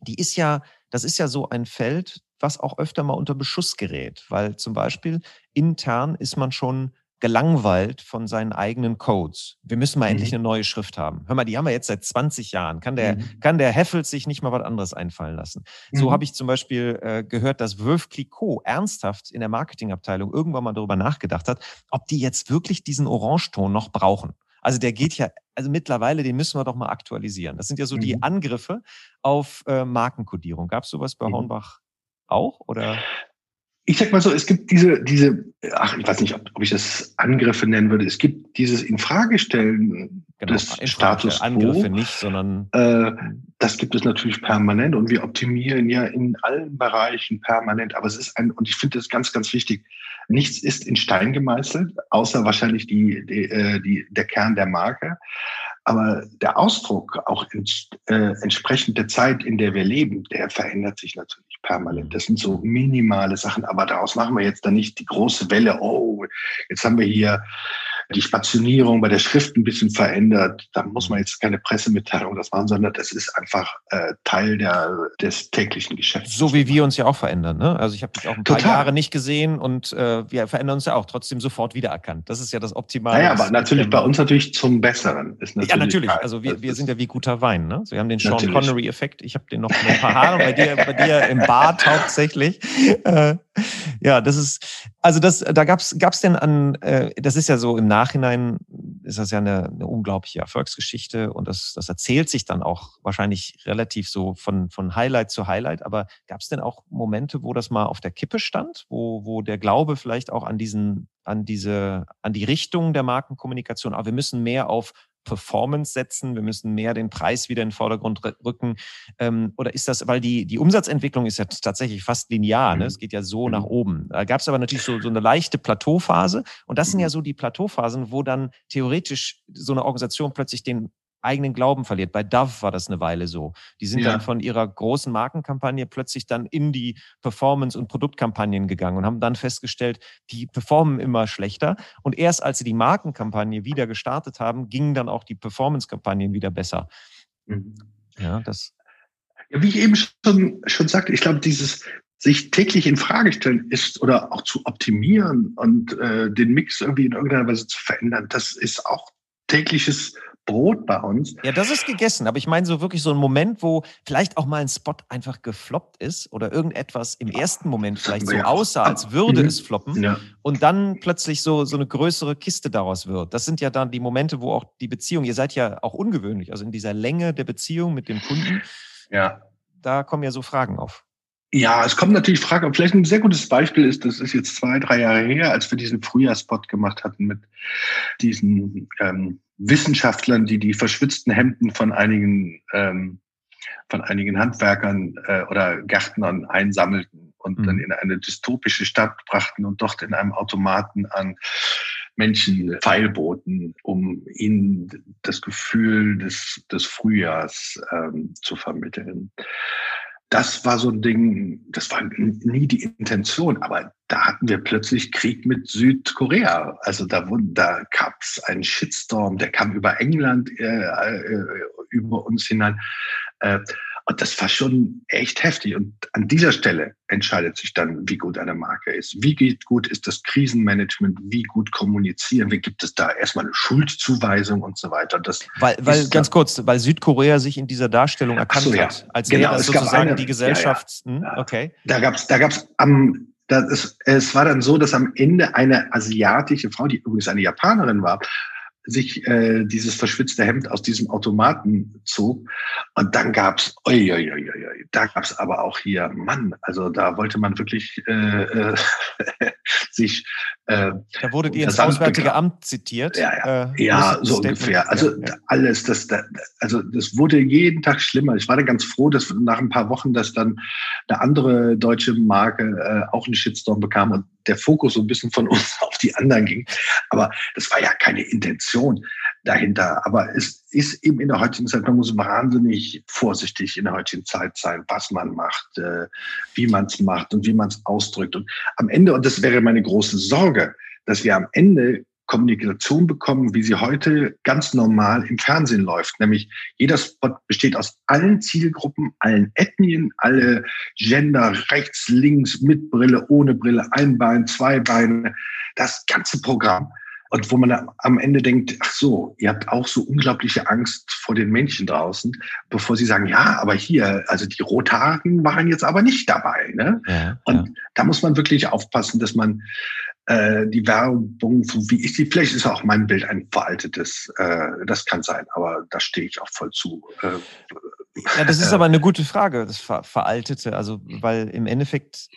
Die ist ja, das ist ja so ein Feld, was auch öfter mal unter Beschuss gerät, weil zum Beispiel intern ist man schon gelangweilt von seinen eigenen Codes. Wir müssen mal mhm. endlich eine neue Schrift haben. Hör mal, die haben wir jetzt seit 20 Jahren. Kann der, mhm. kann der Heffel sich nicht mal was anderes einfallen lassen? Mhm. So habe ich zum Beispiel äh, gehört, dass Wolf Clicquot ernsthaft in der Marketingabteilung irgendwann mal darüber nachgedacht hat, ob die jetzt wirklich diesen Orangeton noch brauchen. Also der geht ja, also mittlerweile, den müssen wir doch mal aktualisieren. Das sind ja so die mhm. Angriffe auf äh, Markenkodierung. Gab es sowas bei. Hornbach auch? Oder? Ich sag mal so, es gibt diese, diese, ach, ich weiß nicht, ob, ob ich das Angriffe nennen würde. Es gibt dieses Infragestellen genau, des Status quo. Angriffe nicht, sondern. Äh, das gibt es natürlich permanent und wir optimieren ja in allen Bereichen permanent. Aber es ist ein, und ich finde das ganz, ganz wichtig. Nichts ist in Stein gemeißelt, außer wahrscheinlich die, die, äh, die, der Kern der Marke. Aber der Ausdruck, auch äh, entsprechend der Zeit, in der wir leben, der verändert sich natürlich permanent. Das sind so minimale Sachen, aber daraus machen wir jetzt dann nicht die große Welle, oh, jetzt haben wir hier die Spationierung bei der Schrift ein bisschen verändert. Da muss man jetzt keine Pressemitteilung das machen, sondern das ist einfach äh, Teil der, des täglichen Geschäfts. So wie wir uns ja auch verändern. Ne? Also ich habe dich auch ein paar Total. Jahre nicht gesehen und äh, wir verändern uns ja auch trotzdem sofort wiedererkannt. Das ist ja das Optimale. Naja, aber natürlich bei uns natürlich zum Besseren. Ist natürlich ja, natürlich. Also wir, wir sind ja wie guter Wein. Ne? So, wir haben den Sean Connery-Effekt. Ich habe den noch ein paar Haare bei dir, bei dir im Bart hauptsächlich. Äh, ja, das ist, also das, da gab's gab's denn an, äh, das ist ja so im Nachhinein, ist das ja eine, eine unglaubliche Erfolgsgeschichte und das, das erzählt sich dann auch wahrscheinlich relativ so von, von Highlight zu Highlight. Aber gab's denn auch Momente, wo das mal auf der Kippe stand, wo, wo der Glaube vielleicht auch an diesen, an diese, an die Richtung der Markenkommunikation, aber wir müssen mehr auf Performance setzen, wir müssen mehr den Preis wieder in den Vordergrund rücken? Ähm, oder ist das, weil die, die Umsatzentwicklung ist ja tatsächlich fast linear, ne? Mhm. es geht ja so nach mhm. oben. Da gab es aber natürlich so, so eine leichte Plateauphase und das sind ja mhm. so die Plateauphasen, wo dann theoretisch so eine Organisation plötzlich den eigenen Glauben verliert. Bei Dove war das eine Weile so. Die sind ja. dann von ihrer großen Markenkampagne plötzlich dann in die Performance- und Produktkampagnen gegangen und haben dann festgestellt, die performen immer schlechter. Und erst als sie die Markenkampagne wieder gestartet haben, gingen dann auch die Performance-Kampagnen wieder besser. Mhm. Ja, das. Ja, wie ich eben schon, schon sagte, ich glaube, dieses sich täglich in Frage stellen ist oder auch zu optimieren und äh, den Mix irgendwie in irgendeiner Weise zu verändern, das ist auch tägliches Brot bei uns. Ja, das ist gegessen, aber ich meine so wirklich so ein Moment, wo vielleicht auch mal ein Spot einfach gefloppt ist oder irgendetwas im ersten Moment vielleicht so aussah, als würde mhm. es floppen ja. und dann plötzlich so, so eine größere Kiste daraus wird. Das sind ja dann die Momente, wo auch die Beziehung, ihr seid ja auch ungewöhnlich, also in dieser Länge der Beziehung mit dem Kunden. Ja. Da kommen ja so Fragen auf. Ja, es kommt natürlich Fragen. Vielleicht ein sehr gutes Beispiel ist, das ist jetzt zwei, drei Jahre her, als wir diesen Frühjahrspot gemacht hatten mit diesen ähm, Wissenschaftlern, die die verschwitzten Hemden von einigen ähm, von einigen Handwerkern äh, oder Gärtnern einsammelten und mhm. dann in eine dystopische Stadt brachten und dort in einem Automaten an Menschen feilboten, um ihnen das Gefühl des, des Frühjahrs ähm, zu vermitteln das war so ein Ding, das war nie die Intention, aber da hatten wir plötzlich Krieg mit Südkorea. Also da, da gab es einen Shitstorm, der kam über England äh, äh, über uns hinein. Äh, und das war schon echt heftig. Und an dieser Stelle entscheidet sich dann, wie gut eine Marke ist. Wie gut ist das Krisenmanagement? Wie gut kommunizieren? Wie gibt es da erstmal eine Schuldzuweisung und so weiter? Das weil, weil ganz kurz, weil Südkorea sich in dieser Darstellung erkannt so, ja. hat, als genau, wäre das sozusagen eine, die Gesellschaft. Ja, ja. Hm, okay. Da gab es da gab's am das ist, es war dann so, dass am Ende eine asiatische Frau, die übrigens eine Japanerin war, sich äh, dieses verschwitzte Hemd aus diesem Automaten zog. Und dann gab's, oi, oi, oi, oi, da gab's aber auch hier, Mann, also da wollte man wirklich äh, äh, sich. Äh, da wurdet ihr ins Auswärtige Amt zitiert. Ja, ja, äh, ja so ungefähr. Also ja, ja. alles, das, das, also das wurde jeden Tag schlimmer. Ich war dann ganz froh, dass nach ein paar Wochen, dass dann eine andere deutsche Marke äh, auch einen Shitstorm bekam und der Fokus so ein bisschen von uns auf die anderen ging. Aber das war ja keine Intention dahinter. Aber es ist eben in der heutigen Zeit, man muss wahnsinnig vorsichtig in der heutigen Zeit sein, was man macht, äh, wie man es macht und wie man es ausdrückt. Und am Ende, und das wäre meine große Sorge, dass wir am Ende Kommunikation bekommen, wie sie heute ganz normal im Fernsehen läuft. Nämlich jeder Spot besteht aus allen Zielgruppen, allen Ethnien, alle Gender, rechts, links, mit Brille, ohne Brille, ein Bein, zwei Beine, das ganze Programm. Und wo man am Ende denkt, ach so, ihr habt auch so unglaubliche Angst vor den Menschen draußen, bevor sie sagen, ja, aber hier, also die Rothaarigen waren jetzt aber nicht dabei. Ne? Ja, und ja. da muss man wirklich aufpassen, dass man äh, die Werbung, so wie ich sie, vielleicht ist auch mein Bild ein veraltetes, äh, das kann sein, aber da stehe ich auch voll zu. Äh, ja, das ist aber eine gute Frage, das Ver Veraltete. Also, weil im Endeffekt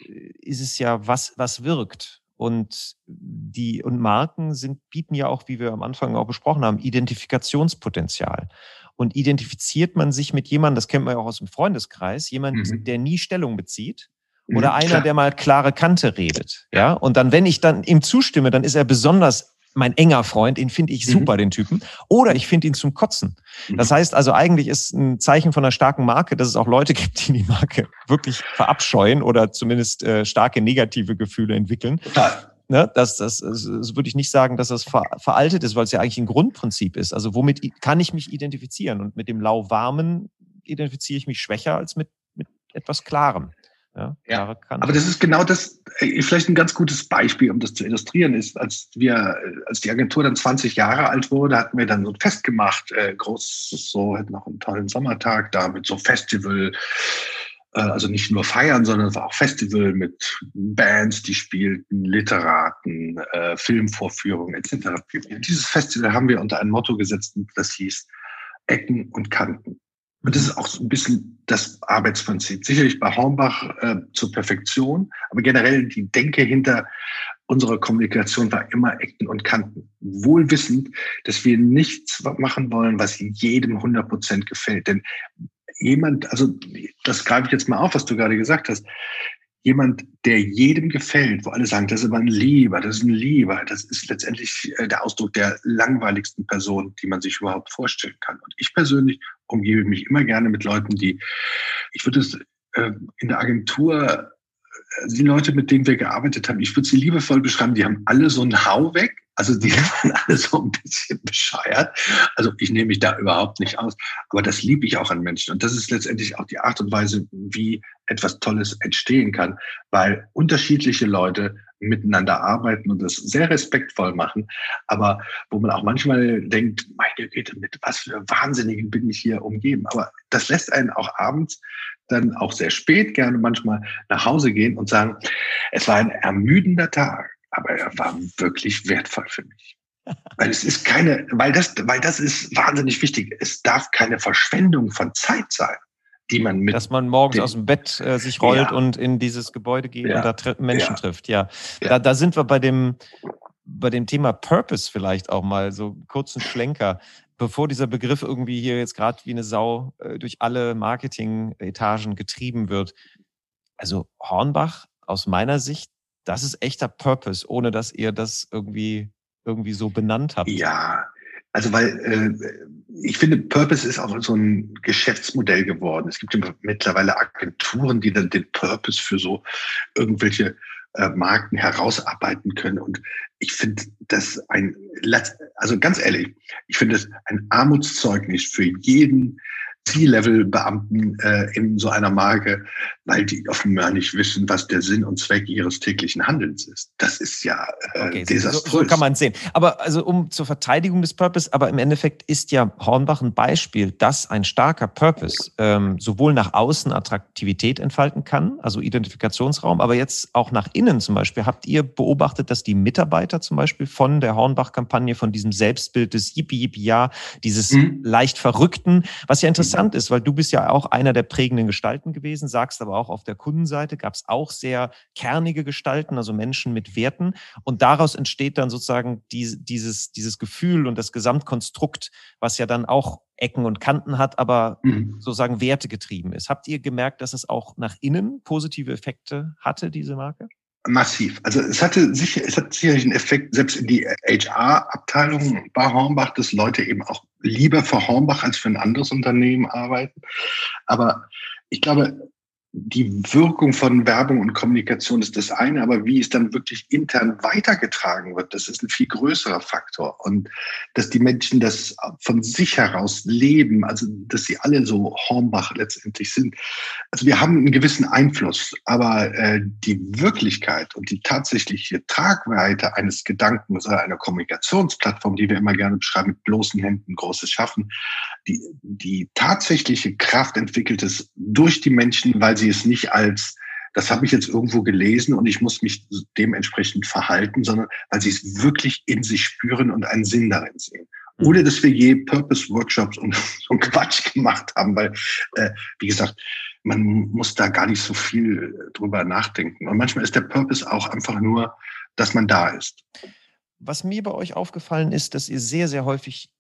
ist es ja, was, was wirkt. Und die und Marken sind, bieten ja auch, wie wir am Anfang auch besprochen haben, Identifikationspotenzial. Und identifiziert man sich mit jemandem, das kennt man ja auch aus dem Freundeskreis, jemand, mhm. der nie Stellung bezieht, mhm, oder einer, der mal klare Kante redet. Ja. Und dann, wenn ich dann ihm zustimme, dann ist er besonders mein enger Freund, den finde ich mhm. super, mhm. den Typen. Oder ich finde ihn zum Kotzen. Mhm. Das heißt also, eigentlich ist ein Zeichen von einer starken Marke, dass es auch Leute gibt, die die Marke wirklich verabscheuen oder zumindest äh, starke negative Gefühle entwickeln. Total. Ne, das, das, das, das würde ich nicht sagen, dass das ver, veraltet ist, weil es ja eigentlich ein Grundprinzip ist. Also womit kann ich mich identifizieren? Und mit dem lauwarmen identifiziere ich mich schwächer als mit, mit etwas Klarem. Ja, ja. aber das ist genau das, äh, vielleicht ein ganz gutes Beispiel, um das zu illustrieren, ist, als wir, äh, als die Agentur dann 20 Jahre alt wurde, hatten wir dann so ein Fest gemacht, äh, groß, so, hatten noch einen tollen Sommertag da mit so Festival, äh, also nicht nur feiern, sondern es war auch Festival mit Bands, die spielten, Literaten, äh, Filmvorführungen etc. Dieses Festival haben wir unter ein Motto gesetzt, das hieß Ecken und Kanten. Und das ist auch so ein bisschen das Arbeitsprinzip. Sicherlich bei Hornbach äh, zur Perfektion, aber generell die Denke hinter unserer Kommunikation war immer Ecken und Kanten. Wohl wissend, dass wir nichts machen wollen, was jedem 100 Prozent gefällt. Denn jemand, also das greife ich jetzt mal auf, was du gerade gesagt hast, jemand, der jedem gefällt, wo alle sagen, das ist aber ein Lieber, das ist ein Lieber, das ist letztendlich äh, der Ausdruck der langweiligsten Person, die man sich überhaupt vorstellen kann. Und ich persönlich umgebe mich immer gerne mit Leuten, die, ich würde es äh, in der Agentur, äh, die Leute, mit denen wir gearbeitet haben, ich würde sie liebevoll beschreiben, die haben alle so einen Hau weg, also die waren alle so ein bisschen bescheuert. Also ich nehme mich da überhaupt nicht aus. Aber das liebe ich auch an Menschen. Und das ist letztendlich auch die Art und Weise, wie etwas Tolles entstehen kann, weil unterschiedliche Leute miteinander arbeiten und das sehr respektvoll machen, aber wo man auch manchmal denkt, meine Güte, mit was für Wahnsinnigen bin ich hier umgeben. Aber das lässt einen auch abends dann auch sehr spät gerne manchmal nach Hause gehen und sagen, es war ein ermüdender Tag, aber er war wirklich wertvoll für mich. Weil es ist keine, weil das, weil das ist wahnsinnig wichtig. Es darf keine Verschwendung von Zeit sein, die man mit. Dass man morgens aus dem Bett äh, sich rollt ja. und in dieses Gebäude geht ja. und da tri Menschen ja. trifft. Ja. Da, da sind wir bei dem, bei dem Thema Purpose vielleicht auch mal so kurzen Schlenker. Bevor dieser Begriff irgendwie hier jetzt gerade wie eine Sau äh, durch alle Marketing-Etagen getrieben wird. Also Hornbach aus meiner Sicht, das ist echter Purpose, ohne dass ihr das irgendwie irgendwie so benannt habt. Ja, also weil äh, ich finde, Purpose ist auch so ein Geschäftsmodell geworden. Es gibt mittlerweile Agenturen, die dann den Purpose für so irgendwelche äh, Marken herausarbeiten können. Und ich finde das ein, also ganz ehrlich, ich finde es ein Armutszeugnis für jeden C-Level-Beamten äh, in so einer Marke, weil die offenbar nicht wissen, was der Sinn und Zweck ihres täglichen Handelns ist. Das ist ja äh, okay, desaströs. So, so kann man sehen. Aber also um zur Verteidigung des Purpose, aber im Endeffekt ist ja Hornbach ein Beispiel, dass ein starker Purpose ähm, sowohl nach außen Attraktivität entfalten kann, also Identifikationsraum, aber jetzt auch nach innen zum Beispiel. Habt ihr beobachtet, dass die Mitarbeiter zum Beispiel von der Hornbach-Kampagne, von diesem Selbstbild des Yippie Yippie Ja, dieses mhm. leicht Verrückten, was ja interessant interessant ist, weil du bist ja auch einer der prägenden Gestalten gewesen, sagst aber auch auf der Kundenseite gab es auch sehr kernige Gestalten, also Menschen mit Werten. Und daraus entsteht dann sozusagen die, dieses, dieses Gefühl und das Gesamtkonstrukt, was ja dann auch Ecken und Kanten hat, aber mhm. sozusagen Werte getrieben ist. Habt ihr gemerkt, dass es auch nach innen positive Effekte hatte, diese Marke? Massiv. Also es hatte sicher, es hat sicherlich einen Effekt, selbst in die HR-Abteilung bei Hornbach, dass Leute eben auch lieber für Hornbach als für ein anderes Unternehmen arbeiten. Aber ich glaube, die Wirkung von Werbung und Kommunikation ist das eine, aber wie es dann wirklich intern weitergetragen wird, das ist ein viel größerer Faktor. Und dass die Menschen das von sich heraus leben, also dass sie alle so Hornbach letztendlich sind. Also wir haben einen gewissen Einfluss, aber äh, die Wirklichkeit und die tatsächliche Tragweite eines Gedankens oder einer Kommunikationsplattform, die wir immer gerne beschreiben, mit bloßen Händen Großes schaffen, die, die tatsächliche Kraft entwickelt es durch die Menschen, weil sie es nicht als, das habe ich jetzt irgendwo gelesen und ich muss mich dementsprechend verhalten, sondern weil sie es wirklich in sich spüren und einen Sinn darin sehen. Mhm. Ohne dass wir je Purpose-Workshops und so Quatsch gemacht haben, weil, äh, wie gesagt, man muss da gar nicht so viel drüber nachdenken. Und manchmal ist der Purpose auch einfach nur, dass man da ist. Was mir bei euch aufgefallen ist, dass ihr sehr, sehr häufig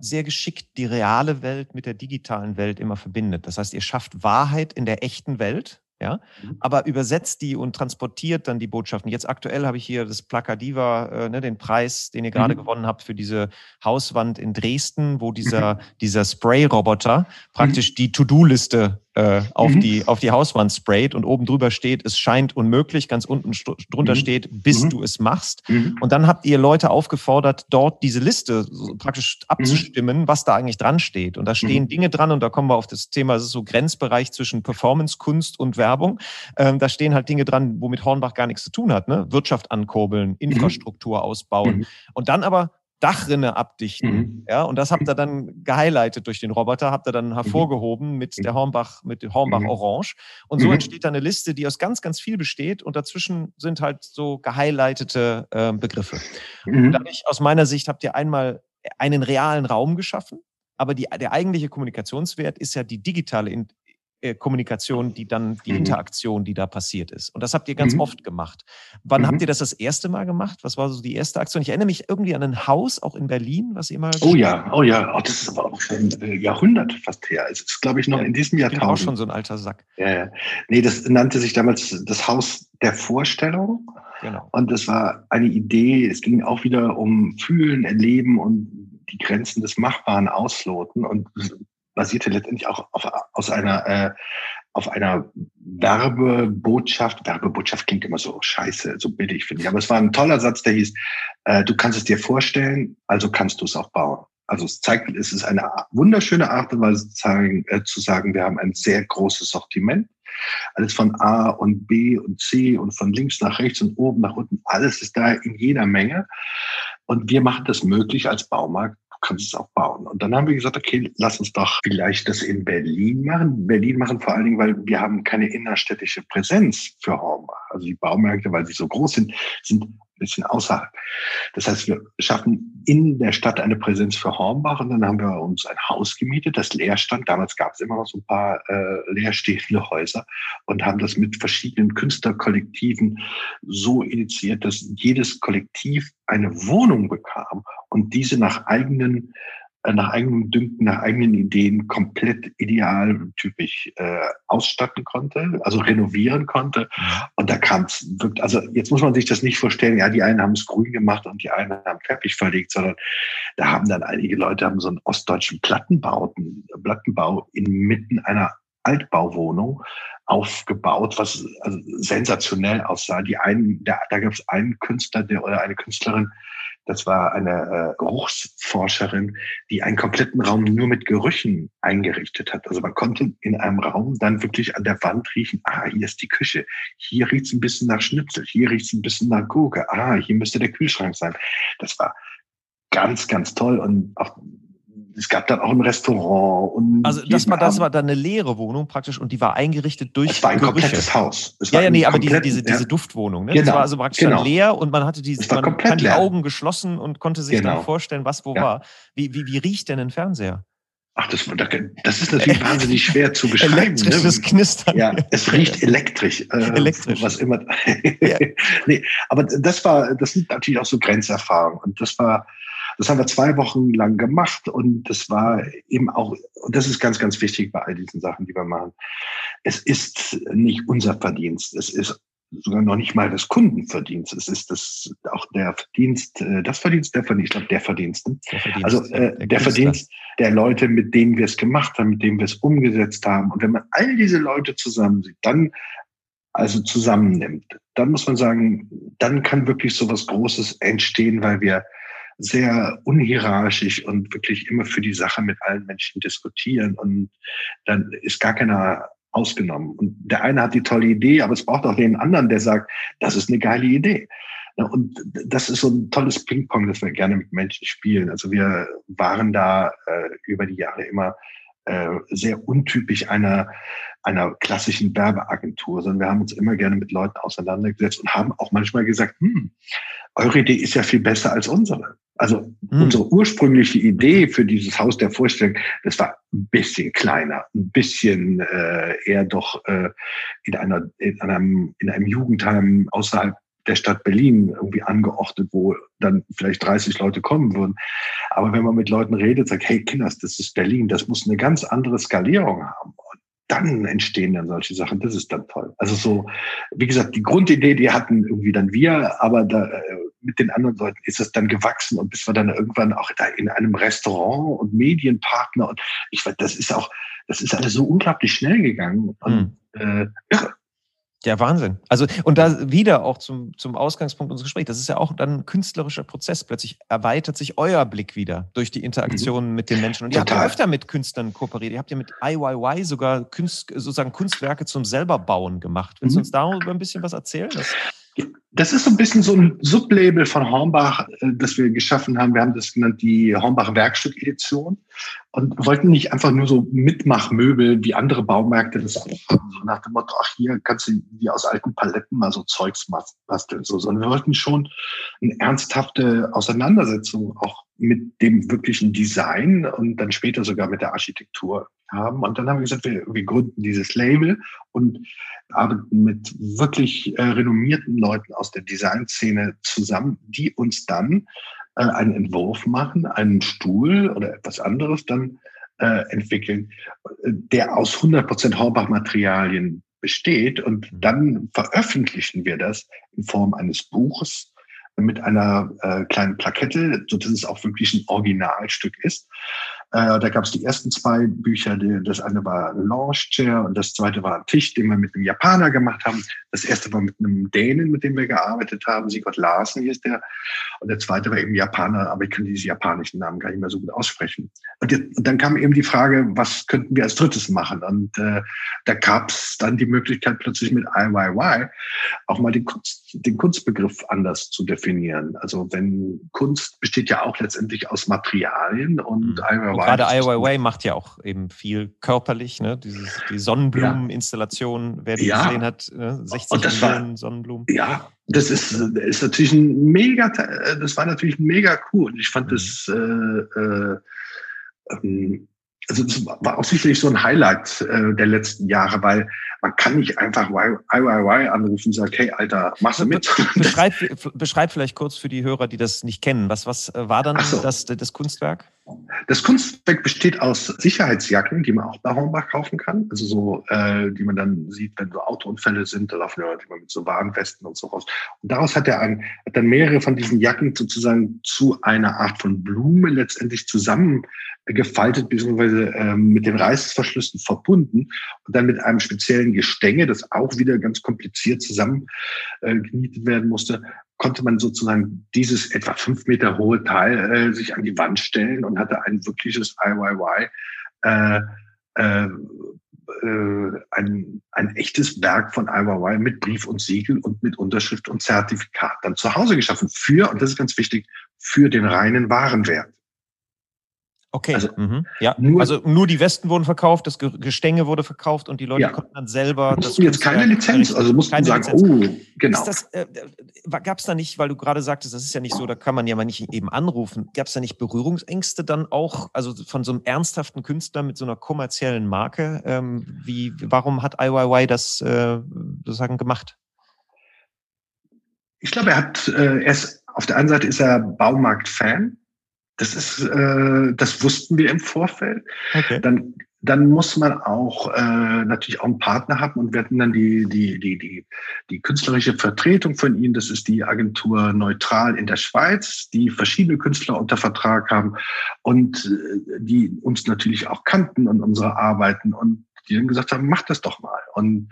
sehr geschickt die reale Welt mit der digitalen Welt immer verbindet. Das heißt, ihr schafft Wahrheit in der echten Welt, ja, mhm. aber übersetzt die und transportiert dann die Botschaften. Jetzt aktuell habe ich hier das Placadiva, äh, ne, den Preis, den ihr gerade mhm. gewonnen habt für diese Hauswand in Dresden, wo dieser, mhm. dieser Spray-Roboter praktisch mhm. die To-Do-Liste äh, auf, mhm. die, auf die Hauswand sprayt und oben drüber steht, es scheint unmöglich, ganz unten drunter mhm. steht, bis mhm. du es machst. Mhm. Und dann habt ihr Leute aufgefordert, dort diese Liste praktisch abzustimmen, was da eigentlich dran steht. Und da stehen Dinge dran und da kommen wir auf das Thema, es ist so Grenzbereich zwischen Performance, Kunst und Werbung. Ähm, da stehen halt Dinge dran, womit Hornbach gar nichts zu tun hat. Ne? Wirtschaft ankurbeln, Infrastruktur ausbauen. Und dann aber Dachrinne abdichten. Mhm. Ja, und das habt ihr dann gehighlightet durch den Roboter, habt ihr dann mhm. hervorgehoben mit der Hornbach, mit dem Hornbach mhm. Orange. Und so mhm. entsteht da eine Liste, die aus ganz, ganz viel besteht und dazwischen sind halt so gehighlightete äh, Begriffe. Und dadurch, aus meiner Sicht, habt ihr einmal einen realen Raum geschaffen, aber die, der eigentliche Kommunikationswert ist ja die digitale äh, Kommunikation, die dann die mhm. Interaktion, die da passiert ist. Und das habt ihr ganz mhm. oft gemacht. Wann mhm. habt ihr das das erste Mal gemacht? Was war so die erste Aktion? Ich erinnere mich irgendwie an ein Haus, auch in Berlin, was ihr mal. Oh ja, oh ja, oh, das ist aber auch schon äh, Jahrhundert fast her. Es ist, glaube ich, noch ja, in diesem Jahrtausend. Ich bin auch schon so ein alter Sack. Ja, ja. Nee, das nannte sich damals das Haus der Vorstellung. Genau. Und das war eine Idee, es ging auch wieder um Fühlen, Erleben und die Grenzen des Machbaren ausloten. Und basierte letztendlich auch auf, aus einer, äh, auf einer Werbebotschaft. Werbebotschaft klingt immer so scheiße, so billig, finde ich. Aber es war ein toller Satz, der hieß, äh, du kannst es dir vorstellen, also kannst du es auch bauen. Also es zeigt, es ist eine wunderschöne Art und Weise zu sagen, äh, zu sagen, wir haben ein sehr großes Sortiment. alles von A und B und C und von links nach rechts und oben nach unten, alles ist da in jeder Menge. Und wir machen das möglich als Baumarkt, kannst es auch bauen. Und dann haben wir gesagt, okay, lass uns doch vielleicht das in Berlin machen. Berlin machen vor allen Dingen, weil wir haben keine innerstädtische Präsenz für Hornbach. Also die Baumärkte, weil sie so groß sind, sind bisschen außerhalb. Das heißt, wir schaffen in der Stadt eine Präsenz für Hornbach und dann haben wir uns ein Haus gemietet, das leer stand. Damals gab es immer noch so ein paar äh, leerstehende Häuser und haben das mit verschiedenen Künstlerkollektiven so initiiert, dass jedes Kollektiv eine Wohnung bekam und diese nach eigenen äh, nach eigenem Dünken, nach eigenen Ideen komplett idealtypisch äh, ausstatten konnte, also renovieren konnte. Und da kam es also jetzt muss man sich das nicht vorstellen, ja, die einen haben es grün gemacht und die einen haben Teppich verlegt, sondern da haben dann einige Leute haben so einen ostdeutschen Plattenbauten, Plattenbau inmitten einer Altbauwohnung aufgebaut, was also sensationell aussah. Die einen, da, da gab es einen Künstler der, oder eine Künstlerin, das war eine äh, Geruchsforscherin, die einen kompletten Raum nur mit Gerüchen eingerichtet hat. Also man konnte in einem Raum dann wirklich an der Wand riechen, ah, hier ist die Küche, hier riecht es ein bisschen nach Schnitzel, hier riecht es ein bisschen nach Gurke, ah, hier müsste der Kühlschrank sein. Das war ganz, ganz toll und auch es gab dann auch ein Restaurant. Und also das war, das war dann eine leere Wohnung praktisch und die war eingerichtet durch Es war ein Gerüche. komplettes Haus. Es ja, ja, nee, aber diese, diese, diese ja. Duftwohnung. Ne? Genau. Das war also praktisch genau. leer und man hatte diese, man kann die Augen geschlossen und konnte sich genau. dann vorstellen, was wo ja. war. Wie, wie, wie riecht denn ein Fernseher? Ach, das, das ist natürlich wahnsinnig schwer zu beschreiben. Elektrisches ne? Knistern. Ja, es riecht elektrisch. Äh, elektrisch. Was immer. ja. nee, aber das war, das sind natürlich auch so Grenzerfahrungen. Und das war, das haben wir zwei Wochen lang gemacht und das war eben auch, und das ist ganz, ganz wichtig bei all diesen Sachen, die wir machen. Es ist nicht unser Verdienst. Es ist sogar noch nicht mal das Kundenverdienst. Es ist das auch der Verdienst, äh, das Verdienst, der Verdienst, ich glaube, der Verdienst. Der Verdienst also äh, der, der Verdienst der Leute, mit denen wir es gemacht haben, mit denen wir es umgesetzt haben. Und wenn man all diese Leute zusammen sieht, dann also zusammennimmt, dann muss man sagen, dann kann wirklich so was Großes entstehen, weil wir sehr unhierarchisch und wirklich immer für die Sache mit allen Menschen diskutieren und dann ist gar keiner ausgenommen. Und der eine hat die tolle Idee, aber es braucht auch den anderen, der sagt, das ist eine geile Idee. Und das ist so ein tolles Ping-Pong, das wir gerne mit Menschen spielen. Also wir waren da äh, über die Jahre immer äh, sehr untypisch einer, einer klassischen Werbeagentur, sondern wir haben uns immer gerne mit Leuten auseinandergesetzt und haben auch manchmal gesagt, hm, eure Idee ist ja viel besser als unsere. Also hm. unsere ursprüngliche Idee für dieses Haus der Vorstellung, das war ein bisschen kleiner, ein bisschen äh, eher doch äh, in, einer, in, einem, in einem Jugendheim außerhalb der Stadt Berlin irgendwie angeordnet, wo dann vielleicht 30 Leute kommen würden. Aber wenn man mit Leuten redet, sagt, hey Kinders, das ist Berlin, das muss eine ganz andere Skalierung haben. Und dann entstehen dann solche Sachen. Das ist dann toll. Also so, wie gesagt, die Grundidee, die hatten irgendwie dann wir, aber da, äh, mit den anderen Leuten ist es dann gewachsen und bis wir dann irgendwann auch da in einem Restaurant und Medienpartner und ich weiß, das ist auch, das ist alles so unglaublich schnell gegangen und mhm. äh, irre. Ja, Wahnsinn. Also, und da wieder auch zum, zum Ausgangspunkt unseres Gesprächs, das ist ja auch dann ein künstlerischer Prozess. Plötzlich erweitert sich euer Blick wieder durch die Interaktion mhm. mit den Menschen. Und ihr Total. habt ja öfter mit Künstlern kooperiert. Ihr habt ja mit IYY sogar Kunst, sozusagen Kunstwerke zum selberbauen gemacht. Willst mhm. du uns darüber ein bisschen was erzählen? Das das ist so ein bisschen so ein Sublabel von Hornbach, äh, das wir geschaffen haben. Wir haben das genannt die Hornbach Werkstück-Edition und wollten nicht einfach nur so Mitmachmöbel wie andere Baumärkte das auch haben, so nach dem Motto, ach hier kannst du wie aus alten Paletten mal so Zeugs basteln, so, sondern wir wollten schon eine ernsthafte Auseinandersetzung auch mit dem wirklichen Design und dann später sogar mit der Architektur haben. Und dann haben wir gesagt, wir, wir gründen dieses Label und arbeiten mit wirklich äh, renommierten Leuten aus der Designszene zusammen, die uns dann äh, einen Entwurf machen, einen Stuhl oder etwas anderes dann äh, entwickeln, der aus 100% Horbach-Materialien besteht. Und dann veröffentlichen wir das in Form eines Buches mit einer äh, kleinen Plakette, so dass es auch wirklich ein Originalstück ist. Äh, da gab es die ersten zwei Bücher. Die, das eine war Launch Chair und das zweite war ein Tisch, den wir mit einem Japaner gemacht haben. Das erste war mit einem Dänen, mit dem wir gearbeitet haben. Sigurd Larsen hieß der. Und der zweite war eben Japaner, aber ich kann diese japanischen Namen gar nicht mehr so gut aussprechen. Und, jetzt, und dann kam eben die Frage, was könnten wir als drittes machen? Und äh, da gab es dann die Möglichkeit, plötzlich mit IYY auch mal den, Kunst, den Kunstbegriff anders zu definieren. Also wenn Kunst besteht ja auch letztendlich aus Materialien und mhm. IYY. Gerade IYY macht ja auch eben viel körperlich, ne? Dieses, die Sonnenblumeninstallation, ja. wer die ja. gesehen hat, ne? 60 Millionen war, Sonnenblumen. Ja, das ist, ist natürlich ein mega, das war natürlich mega cool. Und ich fand mhm. das äh, äh, ähm, also das war auch sicherlich so ein Highlight äh, der letzten Jahre, weil man kann nicht einfach IYY anrufen und sagen, hey Alter, machst du mit? Beschreib, beschreib vielleicht kurz für die Hörer, die das nicht kennen. Was, was äh, war dann so. das, das Kunstwerk? Das Kunstwerk besteht aus Sicherheitsjacken, die man auch bei Hornbach kaufen kann. Also so, äh, die man dann sieht, wenn so Autounfälle sind, da laufen ja Leute mit so Warnwesten und so raus. Und daraus hat er ein, hat dann mehrere von diesen Jacken sozusagen zu einer Art von Blume letztendlich zusammengefaltet, beziehungsweise ähm, mit den Reißverschlüssen verbunden und dann mit einem speziellen Gestänge, das auch wieder ganz kompliziert zusammengenietet äh, werden musste, konnte man sozusagen dieses etwa fünf Meter hohe Teil äh, sich an die Wand stellen und hatte ein wirkliches IYY, äh, äh, äh, ein, ein echtes Werk von IYY mit Brief und Siegel und mit Unterschrift und Zertifikat dann zu Hause geschaffen für, und das ist ganz wichtig, für den reinen Warenwert. Okay. Also, mhm. ja. nur, also nur die Westen wurden verkauft, das Gestänge wurde verkauft und die Leute ja. konnten dann selber. Mussten jetzt keine Lizenz, also mussten sagen, Lizenz. oh, genau. Äh, Gab es da nicht, weil du gerade sagtest, das ist ja nicht so, da kann man ja mal nicht eben anrufen. Gab es da nicht Berührungsängste dann auch, also von so einem ernsthaften Künstler mit so einer kommerziellen Marke? Ähm, wie, warum hat IYY das äh, sozusagen gemacht? Ich glaube, er hat, äh, er ist, auf der einen Seite ist er Baumarkt-Fan das ist, äh, das wussten wir im Vorfeld. Okay. Dann, dann muss man auch äh, natürlich auch einen Partner haben und wir hatten dann die, die, die, die, die künstlerische Vertretung von ihnen. Das ist die Agentur Neutral in der Schweiz, die verschiedene Künstler unter Vertrag haben und äh, die uns natürlich auch kannten und unsere Arbeiten und die dann gesagt haben, mach das doch mal. Und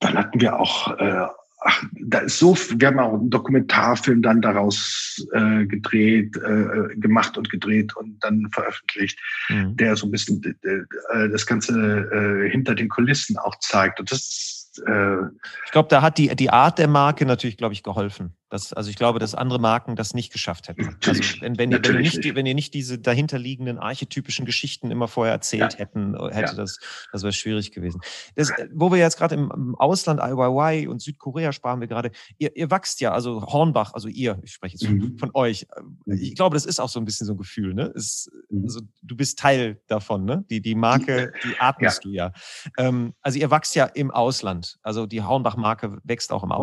dann hatten wir auch äh, ach, da ist so, wir haben auch einen Dokumentarfilm dann daraus äh, gedreht, äh, gemacht und gedreht und dann veröffentlicht, mhm. der so ein bisschen äh, das Ganze äh, hinter den Kulissen auch zeigt. Und das äh, ich glaube, da hat die, die Art der Marke natürlich, glaube ich, geholfen. Das, also ich glaube, dass andere Marken das nicht geschafft hätten. Also wenn, wenn, ihr, wenn, ihr, nicht, wenn ihr nicht diese dahinterliegenden archetypischen Geschichten immer vorher erzählt ja. hätten, hätte ja. das, das wäre schwierig gewesen. Das, wo wir jetzt gerade im, Ausland, IYY und Südkorea sparen wir gerade, ihr, ihr wachst ja, also Hornbach, also ihr, ich spreche jetzt mhm. von euch. Mhm. Ich glaube, das ist auch so ein bisschen so ein Gefühl, ne? Es, mhm. also, du bist Teil davon, ne? Die, die Marke, die atmest ja. du ja. Ähm, also ihr wachst ja im Ausland. Also die Hauenbach-Marke wächst auch im mhm.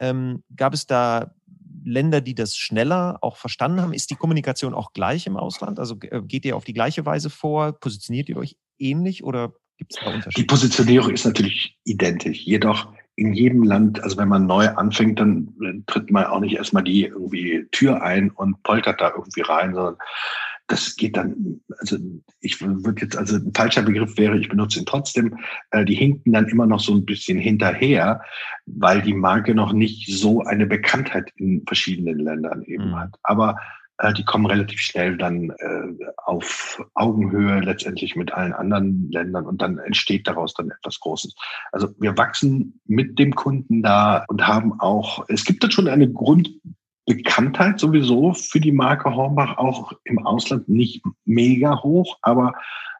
Ähm, gab es da Länder, die das schneller auch verstanden haben? Ist die Kommunikation auch gleich im Ausland? Also äh, geht ihr auf die gleiche Weise vor? Positioniert ihr euch ähnlich oder gibt es da Unterschiede? Die Positionierung ist natürlich identisch. Jedoch in jedem Land, also wenn man neu anfängt, dann tritt man auch nicht erstmal die irgendwie Tür ein und poltert da irgendwie rein, sondern das geht dann, also ich würde jetzt, also ein falscher Begriff wäre, ich benutze ihn trotzdem, äh, die hinken dann immer noch so ein bisschen hinterher, weil die Marke noch nicht so eine Bekanntheit in verschiedenen Ländern eben mhm. hat. Aber äh, die kommen relativ schnell dann äh, auf Augenhöhe letztendlich mit allen anderen Ländern und dann entsteht daraus dann etwas Großes. Also wir wachsen mit dem Kunden da und haben auch, es gibt dann schon eine Grund, Bekanntheit sowieso für die Marke Hornbach auch im Ausland nicht mega hoch, aber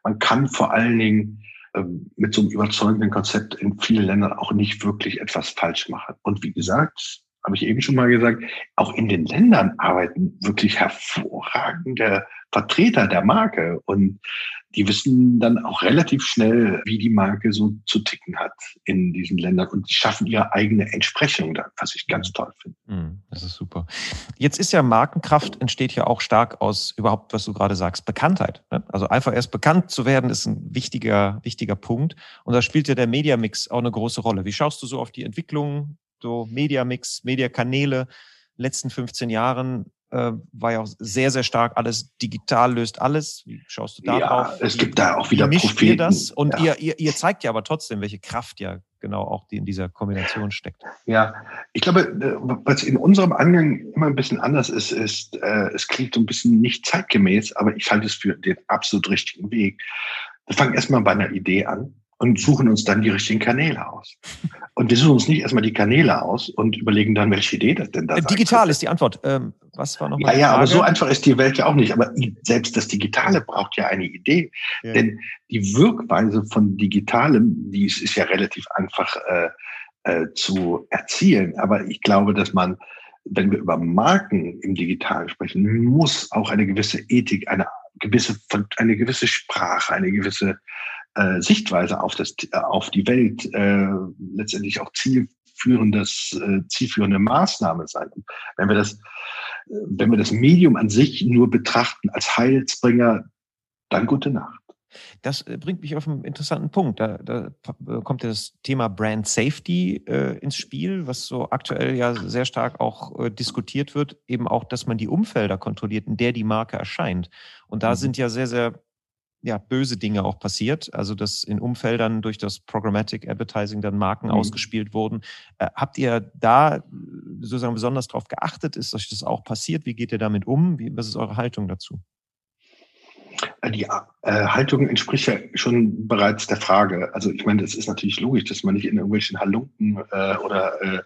man kann vor allen Dingen ähm, mit so einem überzeugenden Konzept in vielen Ländern auch nicht wirklich etwas falsch machen. Und wie gesagt, habe ich eben schon mal gesagt, auch in den Ländern arbeiten wirklich hervorragende Vertreter der Marke und die wissen dann auch relativ schnell, wie die Marke so zu ticken hat in diesen Ländern und die schaffen ihre eigene Entsprechung da, was ich ganz toll finde. Mm, das ist super. Jetzt ist ja Markenkraft entsteht ja auch stark aus überhaupt, was du gerade sagst, Bekanntheit. Ne? Also einfach erst bekannt zu werden, ist ein wichtiger, wichtiger Punkt. Und da spielt ja der Mediamix auch eine große Rolle. Wie schaust du so auf die Entwicklung, so Mediamix, Mediakanäle? letzten 15 Jahren äh, war ja auch sehr, sehr stark alles digital löst alles. Wie schaust du da ja, drauf? Es gibt da auch wieder Propheten. ihr das? Und ja. ihr, ihr, ihr zeigt ja aber trotzdem, welche Kraft ja genau auch die in dieser Kombination steckt. Ja, ich glaube, äh, was in unserem Angang immer ein bisschen anders ist, ist, äh, es klingt so ein bisschen nicht zeitgemäß, aber ich halte es für den absolut richtigen Weg. Wir fangen erstmal bei einer Idee an und suchen uns dann die richtigen Kanäle aus. Und wir suchen uns nicht erstmal die Kanäle aus und überlegen dann, welche Idee das denn da ist. Digital ist die Antwort. Ähm, was war nochmal? Ja, ja, aber so einfach ist die Welt ja auch nicht. Aber selbst das Digitale braucht ja eine Idee. Ja. Denn die Wirkweise von Digitalem, die ist, ist ja relativ einfach äh, äh, zu erzielen. Aber ich glaube, dass man, wenn wir über Marken im Digitalen sprechen, muss auch eine gewisse Ethik, eine gewisse, eine gewisse Sprache, eine gewisse äh, Sichtweise auf, das, auf die Welt äh, letztendlich auch zielführendes, äh, zielführende Maßnahme sein. Und wenn wir das, wenn wir das Medium an sich nur betrachten als Heilsbringer, dann gute Nacht. Das bringt mich auf einen interessanten Punkt. Da, da kommt das Thema Brand Safety äh, ins Spiel, was so aktuell ja sehr stark auch äh, diskutiert wird. Eben auch, dass man die Umfelder kontrolliert, in der die Marke erscheint. Und da mhm. sind ja sehr, sehr ja, böse Dinge auch passiert. Also, dass in Umfeldern durch das Programmatic Advertising dann Marken mhm. ausgespielt wurden. Äh, habt ihr da sozusagen besonders darauf geachtet? Ist euch das auch passiert? Wie geht ihr damit um? Wie, was ist eure Haltung dazu? Die äh, Haltung entspricht ja schon bereits der Frage. Also ich meine, es ist natürlich logisch, dass man nicht in irgendwelchen Halunken äh, oder äh,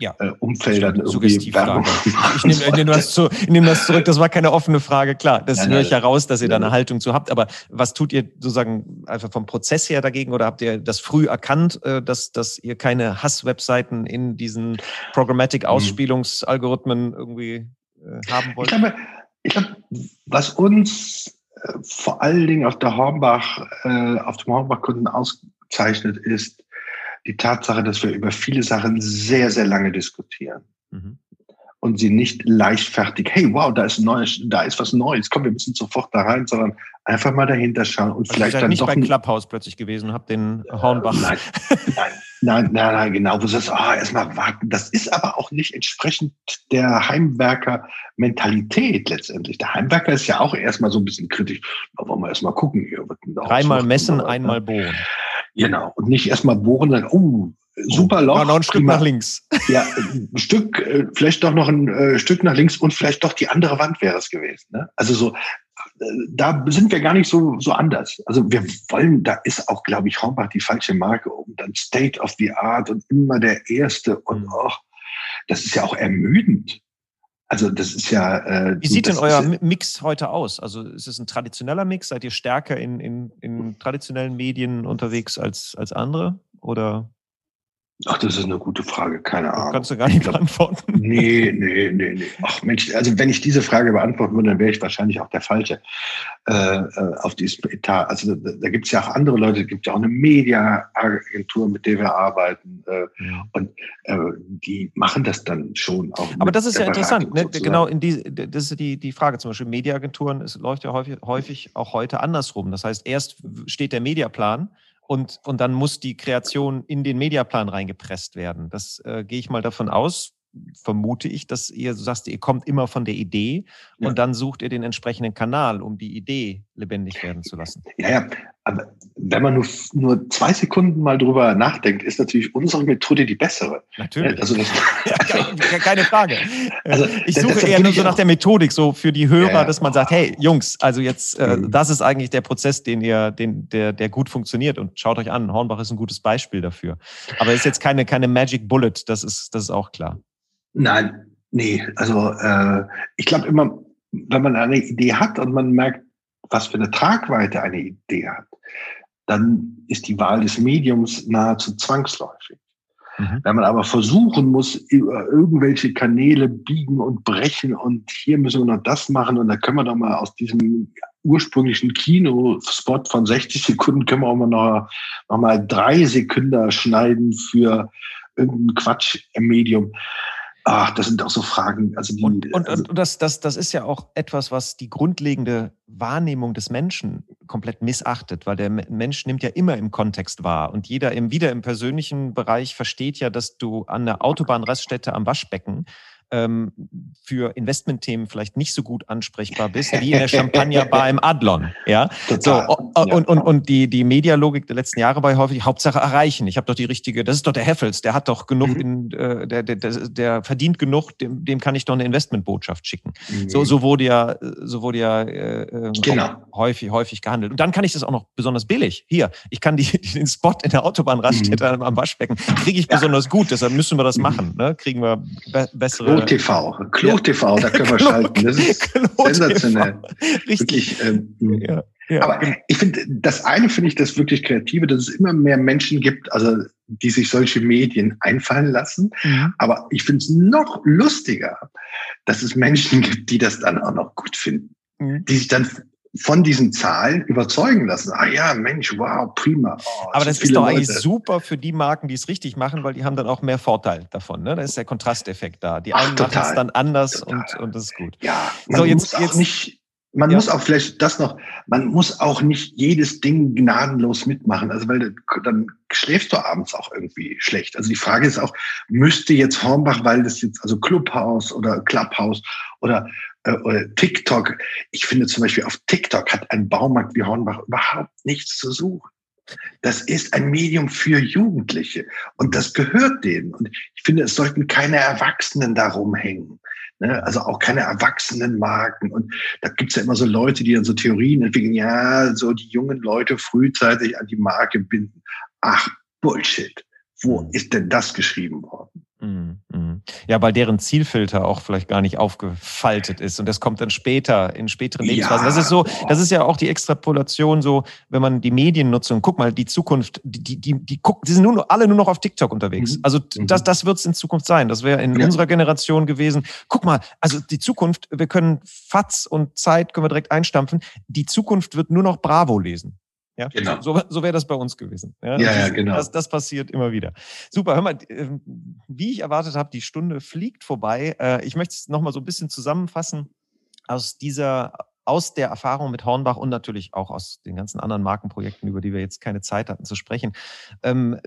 ja. äh, Umfeldern irgendwie Werbung Ich nehme, nehm das, zu, nehm das zurück, das war keine offene Frage. Klar, das nein, höre ich heraus, dass ihr da eine Haltung zu habt. Aber was tut ihr sozusagen einfach vom Prozess her dagegen oder habt ihr das früh erkannt, äh, dass, dass ihr keine Hasswebseiten in diesen Programmatic-Ausspielungsalgorithmen irgendwie äh, haben wollt? Ich glaube, ich glaube, was uns vor allen Dingen auf der Hornbach, äh, auf dem Hornbach-Kunden auszeichnet, ist die Tatsache, dass wir über viele Sachen sehr, sehr lange diskutieren. Mhm. Und sie nicht leichtfertig, hey, wow, da ist Neues, da ist was Neues, komm, wir müssen sofort da rein, sondern einfach mal dahinter schauen und also vielleicht dann nicht doch bei Clubhouse plötzlich gewesen und habt den Hornbach. Nein, nein, nein, nein, nein, genau. Wo du sagst, ah, erstmal warten. Das ist aber auch nicht entsprechend der Heimwerker-Mentalität letztendlich. Der Heimwerker ist ja auch erstmal so ein bisschen kritisch. Da wollen wir erstmal gucken hier. Dreimal messen, einmal bohren. Genau. Und nicht erstmal bohren sagen, oh, super Loch. Ja, noch ein Stück prima. nach links. Ja, ein Stück, äh, vielleicht doch noch ein äh, Stück nach links und vielleicht doch die andere Wand wäre es gewesen. Ne? Also so, da sind wir gar nicht so, so anders. Also wir wollen, da ist auch, glaube ich, Hornbach die falsche Marke und dann State of the Art und immer der Erste und mhm. auch, das ist ja auch ermüdend. Also das ist ja. Äh, Wie sieht denn euer Mix heute aus? Also ist es ein traditioneller Mix? Seid ihr stärker in, in, in traditionellen Medien unterwegs als, als andere? Oder? Ach, das ist eine gute Frage, keine Ahnung. Kannst du gar nicht beantworten. Nee, nee, nee, nee. Ach Mensch, also wenn ich diese Frage beantworten würde, dann wäre ich wahrscheinlich auch der Falsche äh, äh auf diesem Etat. Also da, da gibt es ja auch andere Leute, es gibt ja auch eine Media-Agentur, mit der wir arbeiten. Äh, ja. Und äh, die machen das dann schon auch. Aber das ist ja interessant, ne? genau in die, das ist die, die Frage. Zum Beispiel Mediaagenturen, es läuft ja häufig, häufig auch heute andersrum. Das heißt, erst steht der Mediaplan und, und dann muss die Kreation in den Mediaplan reingepresst werden. Das äh, gehe ich mal davon aus, vermute ich, dass ihr so sagst, ihr kommt immer von der Idee ja. und dann sucht ihr den entsprechenden Kanal, um die Idee lebendig werden zu lassen. Ja, ja. Aber wenn man nur, nur zwei Sekunden mal drüber nachdenkt, ist natürlich unsere Methode die bessere. Natürlich. Also das, ja, keine Frage. Also, ich suche das, das eher nur so nach der Methodik, so für die Hörer, ja, dass man sagt, hey Jungs, also jetzt, äh, mhm. das ist eigentlich der Prozess, den ihr, den, der, der gut funktioniert. Und schaut euch an, Hornbach ist ein gutes Beispiel dafür. Aber es ist jetzt keine, keine Magic Bullet, das ist, das ist auch klar. Nein, nee. Also äh, ich glaube immer, wenn man eine Idee hat und man merkt, was für eine Tragweite eine Idee hat, dann ist die Wahl des Mediums nahezu zwangsläufig. Mhm. Wenn man aber versuchen muss, über irgendwelche Kanäle biegen und brechen und hier müssen wir noch das machen und da können wir doch mal aus diesem ursprünglichen Kinospot von 60 Sekunden können wir auch mal noch, noch mal drei Sekunden schneiden für irgendeinen Quatsch im Medium. Ach, das sind auch so Fragen. Also die, und und, also und das, das, das ist ja auch etwas, was die grundlegende Wahrnehmung des Menschen komplett missachtet, weil der Mensch nimmt ja immer im Kontext wahr. Und jeder im, wieder im persönlichen Bereich versteht ja, dass du an der Autobahnraststätte am Waschbecken ähm, für Investmentthemen vielleicht nicht so gut ansprechbar bist, wie in der Champagnerbar im Adlon. Ja, Total. so und, und, und die, die Medialogik der letzten Jahre war häufig Hauptsache erreichen. Ich habe doch die richtige, das ist doch der Heffels, der hat doch genug, mhm. in, äh, der, der, der, der verdient genug, dem, dem kann ich doch eine Investmentbotschaft schicken. Mhm. So, so wurde ja, so wurde ja äh, ähm, genau. häufig, häufig gehandelt. Und dann kann ich das auch noch besonders billig. Hier, ich kann die, den Spot in der Autobahnraststätte mhm. am Waschbecken, kriege ich ja. besonders gut, deshalb müssen wir das mhm. machen. Ne? Kriegen wir be bessere. Klo TV, Klo TV, da können wir schalten. Das ist sensationell. Richtig. Wirklich, ähm, ja. Ja, Aber genau. ich finde, das eine finde ich das wirklich Kreative, dass es immer mehr Menschen gibt, also die sich solche Medien einfallen lassen. Mhm. Aber ich finde es noch lustiger, dass es Menschen gibt, die das dann auch noch gut finden, mhm. die sich dann von diesen Zahlen überzeugen lassen. Ah ja, Mensch, wow, prima. Oh, Aber das ist doch eigentlich super für die Marken, die es richtig machen, weil die haben dann auch mehr Vorteil davon. Ne? Da ist der Kontrasteffekt da. Die einen machen es dann anders und, und das ist gut. Ja, man so, jetzt, muss auch jetzt, nicht man ja. muss auch vielleicht das noch, man muss auch nicht jedes Ding gnadenlos mitmachen. Also, weil dann schläfst du abends auch irgendwie schlecht. Also die Frage ist auch, müsste jetzt Hornbach, weil das jetzt, also Clubhouse oder Clubhouse oder, äh, oder TikTok, ich finde zum Beispiel auf TikTok hat ein Baumarkt wie Hornbach überhaupt nichts zu suchen. Das ist ein Medium für Jugendliche und das gehört denen. Und ich finde, es sollten keine Erwachsenen da rumhängen. Ne? Also auch keine erwachsenen Marken. Und da gibt's ja immer so Leute, die dann so Theorien entwickeln, ja, so die jungen Leute frühzeitig an die Marke binden. Ach, Bullshit. Wo mhm. ist denn das geschrieben worden? Mhm, mhm. Ja, weil deren Zielfilter auch vielleicht gar nicht aufgefaltet ist und das kommt dann später in späteren Lebensphasen. Ja. Das ist so, das ist ja auch die Extrapolation so, wenn man die Mediennutzung, guck mal, die Zukunft, die die die, gucken, die sind nur alle nur noch auf TikTok unterwegs. Mhm. Also das mhm. das wird es in Zukunft sein. Das wäre in ja. unserer Generation gewesen. Guck mal, also die Zukunft, wir können Fatz und Zeit können wir direkt einstampfen. Die Zukunft wird nur noch Bravo lesen. Ja, genau. so, so wäre das bei uns gewesen. Ja, ja, ja genau. Das, das, passiert immer wieder. Super, hör mal, ähm, wie ich erwartet habe, die Stunde fliegt vorbei. Äh, ich möchte es nochmal so ein bisschen zusammenfassen aus dieser aus der Erfahrung mit Hornbach und natürlich auch aus den ganzen anderen Markenprojekten, über die wir jetzt keine Zeit hatten zu sprechen. Ähm,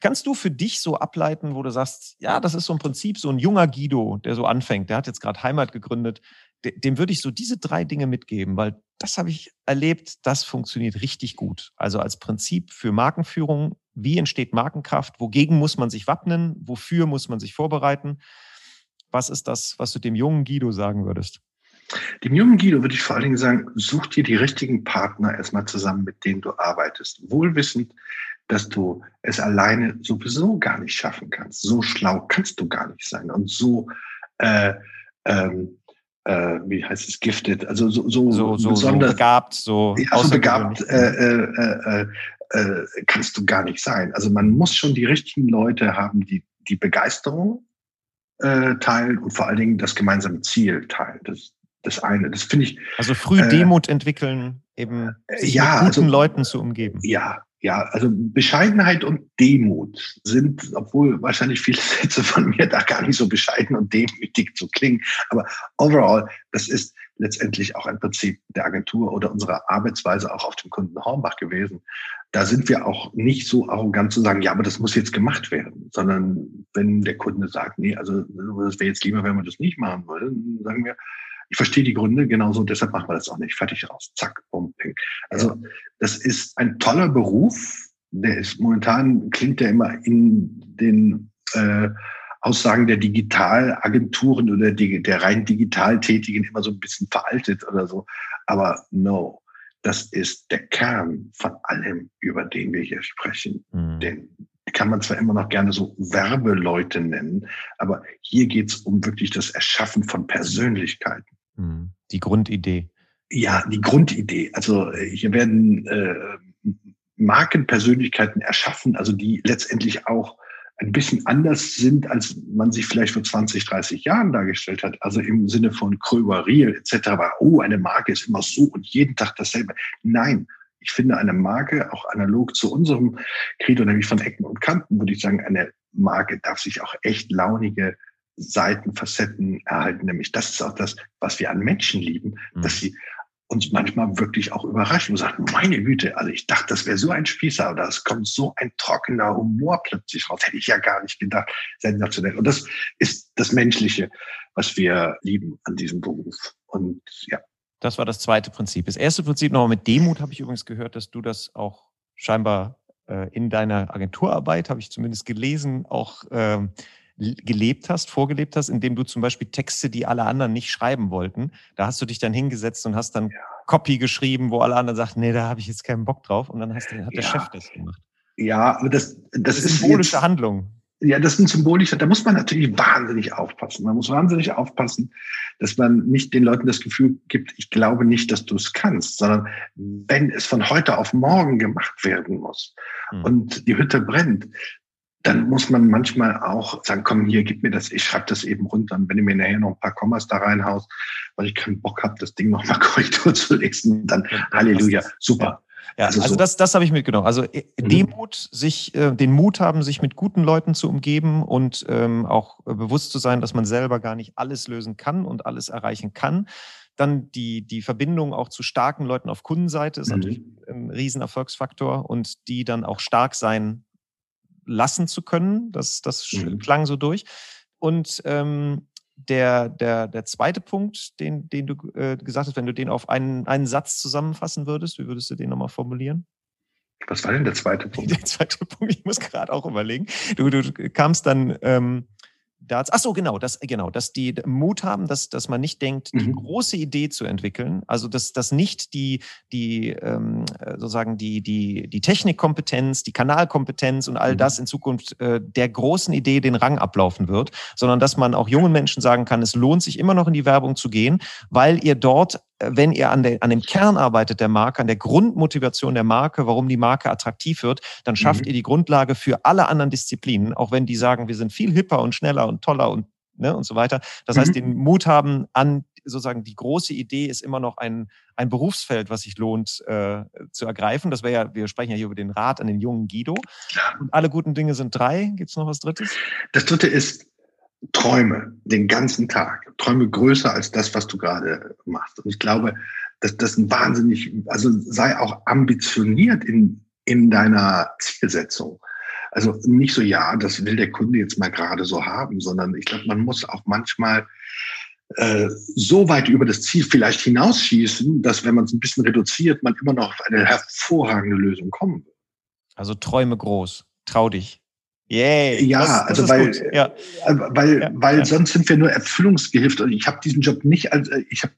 kannst du für dich so ableiten, wo du sagst, ja, das ist so im Prinzip so ein junger Guido, der so anfängt, der hat jetzt gerade Heimat gegründet, dem würde ich so diese drei Dinge mitgeben, weil das habe ich erlebt, das funktioniert richtig gut. Also als Prinzip für Markenführung, wie entsteht Markenkraft, wogegen muss man sich wappnen, wofür muss man sich vorbereiten? Was ist das, was du dem jungen Guido sagen würdest? Dem jungen Guido würde ich vor allen Dingen sagen, such dir die richtigen Partner erstmal zusammen, mit denen du arbeitest. Wohlwissend, dass du es alleine sowieso gar nicht schaffen kannst. So schlau kannst du gar nicht sein und so äh, ähm, äh, wie heißt es, gifted, also so, so, so, so, so begabt, so, ja, so begabt äh, äh, äh, äh, kannst du gar nicht sein. Also man muss schon die richtigen Leute haben, die die Begeisterung äh, teilen und vor allen Dingen das gemeinsame Ziel teilen. Das, das eine, das finde ich. Also früh Demut entwickeln, eben sich ja, mit guten also, Leuten zu umgeben. Ja, ja, also Bescheidenheit und Demut sind, obwohl wahrscheinlich viele Sätze von mir da gar nicht so bescheiden und demütig zu klingen, aber overall, das ist letztendlich auch ein Prinzip der Agentur oder unserer Arbeitsweise auch auf dem Kunden Hornbach gewesen. Da sind wir auch nicht so arrogant zu sagen, ja, aber das muss jetzt gemacht werden, sondern wenn der Kunde sagt, nee, also das wäre jetzt lieber, wenn wir das nicht machen würden, sagen wir, ich verstehe die Gründe genauso, deshalb machen wir das auch nicht. Fertig raus. Zack, bumm, ping. Also das ist ein toller Beruf. Der ist momentan, klingt der immer in den äh, Aussagen der Digitalagenturen oder die, der rein digital Tätigen immer so ein bisschen veraltet oder so. Aber no, das ist der Kern von allem, über den wir hier sprechen. Mhm. Den kann man zwar immer noch gerne so Werbeleute nennen, aber hier geht es um wirklich das Erschaffen von Persönlichkeiten. Hm, die Grundidee. Ja, die Grundidee. Also äh, hier werden äh, Markenpersönlichkeiten erschaffen, also die letztendlich auch ein bisschen anders sind, als man sich vielleicht vor 20, 30 Jahren dargestellt hat. Also im Sinne von Kröber, Riel etc. Oh, eine Marke ist immer so und jeden Tag dasselbe. Nein, ich finde eine Marke, auch analog zu unserem Credo, nämlich von Ecken und Kanten, würde ich sagen, eine Marke darf sich auch echt launige Seiten, Facetten erhalten. Nämlich das ist auch das, was wir an Menschen lieben, mhm. dass sie uns manchmal wirklich auch überraschen und sagen, meine Güte, also ich dachte, das wäre so ein Spießer, aber es kommt so ein trockener Humor plötzlich raus. Hätte ich ja gar nicht gedacht. Sensationell. Und das ist das Menschliche, was wir lieben an diesem Beruf. Und ja. Das war das zweite Prinzip. Das erste Prinzip nochmal mit Demut habe ich übrigens gehört, dass du das auch scheinbar äh, in deiner Agenturarbeit, habe ich zumindest gelesen, auch ähm, gelebt hast, vorgelebt hast, indem du zum Beispiel Texte, die alle anderen nicht schreiben wollten, da hast du dich dann hingesetzt und hast dann ja. Copy geschrieben, wo alle anderen sagten, nee, da habe ich jetzt keinen Bock drauf. Und dann hast, hat der ja. Chef das gemacht. Ja, aber das, das, das ist symbolische jetzt, Handlung. Ja, das sind symbolische, da muss man natürlich wahnsinnig aufpassen. Man muss wahnsinnig aufpassen, dass man nicht den Leuten das Gefühl gibt, ich glaube nicht, dass du es kannst, sondern wenn es von heute auf morgen gemacht werden muss hm. und die Hütte brennt, dann muss man manchmal auch sagen, komm hier, gib mir das, ich schreibe das eben runter. Und wenn du mir nachher noch ein paar Kommas da reinhaust, weil ich keinen Bock habe, das Ding nochmal Korrektur zu lesen, dann Halleluja, super. Ja, also, also so. das, das habe ich mitgenommen. Also äh, mhm. Demut, sich äh, den Mut haben, sich mit guten Leuten zu umgeben und ähm, auch äh, bewusst zu sein, dass man selber gar nicht alles lösen kann und alles erreichen kann. Dann die, die Verbindung auch zu starken Leuten auf Kundenseite ist mhm. natürlich ein Riesenerfolgsfaktor und die dann auch stark sein lassen zu können. Das, das mhm. klang so durch. Und ähm, der, der, der zweite Punkt, den, den du äh, gesagt hast, wenn du den auf einen, einen Satz zusammenfassen würdest, wie würdest du den nochmal formulieren? Was war denn der zweite Punkt? Der zweite Punkt, ich muss gerade auch überlegen. Du, du kamst dann ähm, dazu, ach so, genau, das, genau, dass die Mut haben, dass, dass man nicht denkt, die mhm. große Idee zu entwickeln, also dass, dass nicht die, die ähm, sozusagen die, die, die Technikkompetenz, die Kanalkompetenz und all mhm. das in Zukunft äh, der großen Idee den Rang ablaufen wird, sondern dass man auch jungen Menschen sagen kann, es lohnt sich immer noch in die Werbung zu gehen, weil ihr dort wenn ihr an, der, an dem Kern arbeitet der Marke, an der Grundmotivation der Marke, warum die Marke attraktiv wird, dann schafft mhm. ihr die Grundlage für alle anderen Disziplinen, auch wenn die sagen, wir sind viel hipper und schneller und toller und, ne, und so weiter. Das mhm. heißt, den Mut haben an sozusagen die große Idee ist immer noch ein, ein Berufsfeld, was sich lohnt äh, zu ergreifen. Das wäre ja, wir sprechen ja hier über den Rat an den jungen Guido. Und alle guten Dinge sind drei. Gibt es noch was Drittes? Das Dritte ist Träume den ganzen Tag. Träume größer als das, was du gerade machst. Und ich glaube, dass das ein wahnsinnig, also sei auch ambitioniert in, in deiner Zielsetzung. Also nicht so, ja, das will der Kunde jetzt mal gerade so haben, sondern ich glaube, man muss auch manchmal äh, so weit über das Ziel vielleicht hinausschießen, dass wenn man es ein bisschen reduziert, man immer noch auf eine hervorragende Lösung kommen wird. Also träume groß, trau dich. Yay. Ja, das, also das weil, ja. Äh, weil, ja, weil ja. sonst sind wir nur Erfüllungsgehilft. Und ich habe diesen Job nicht, als äh, ich habe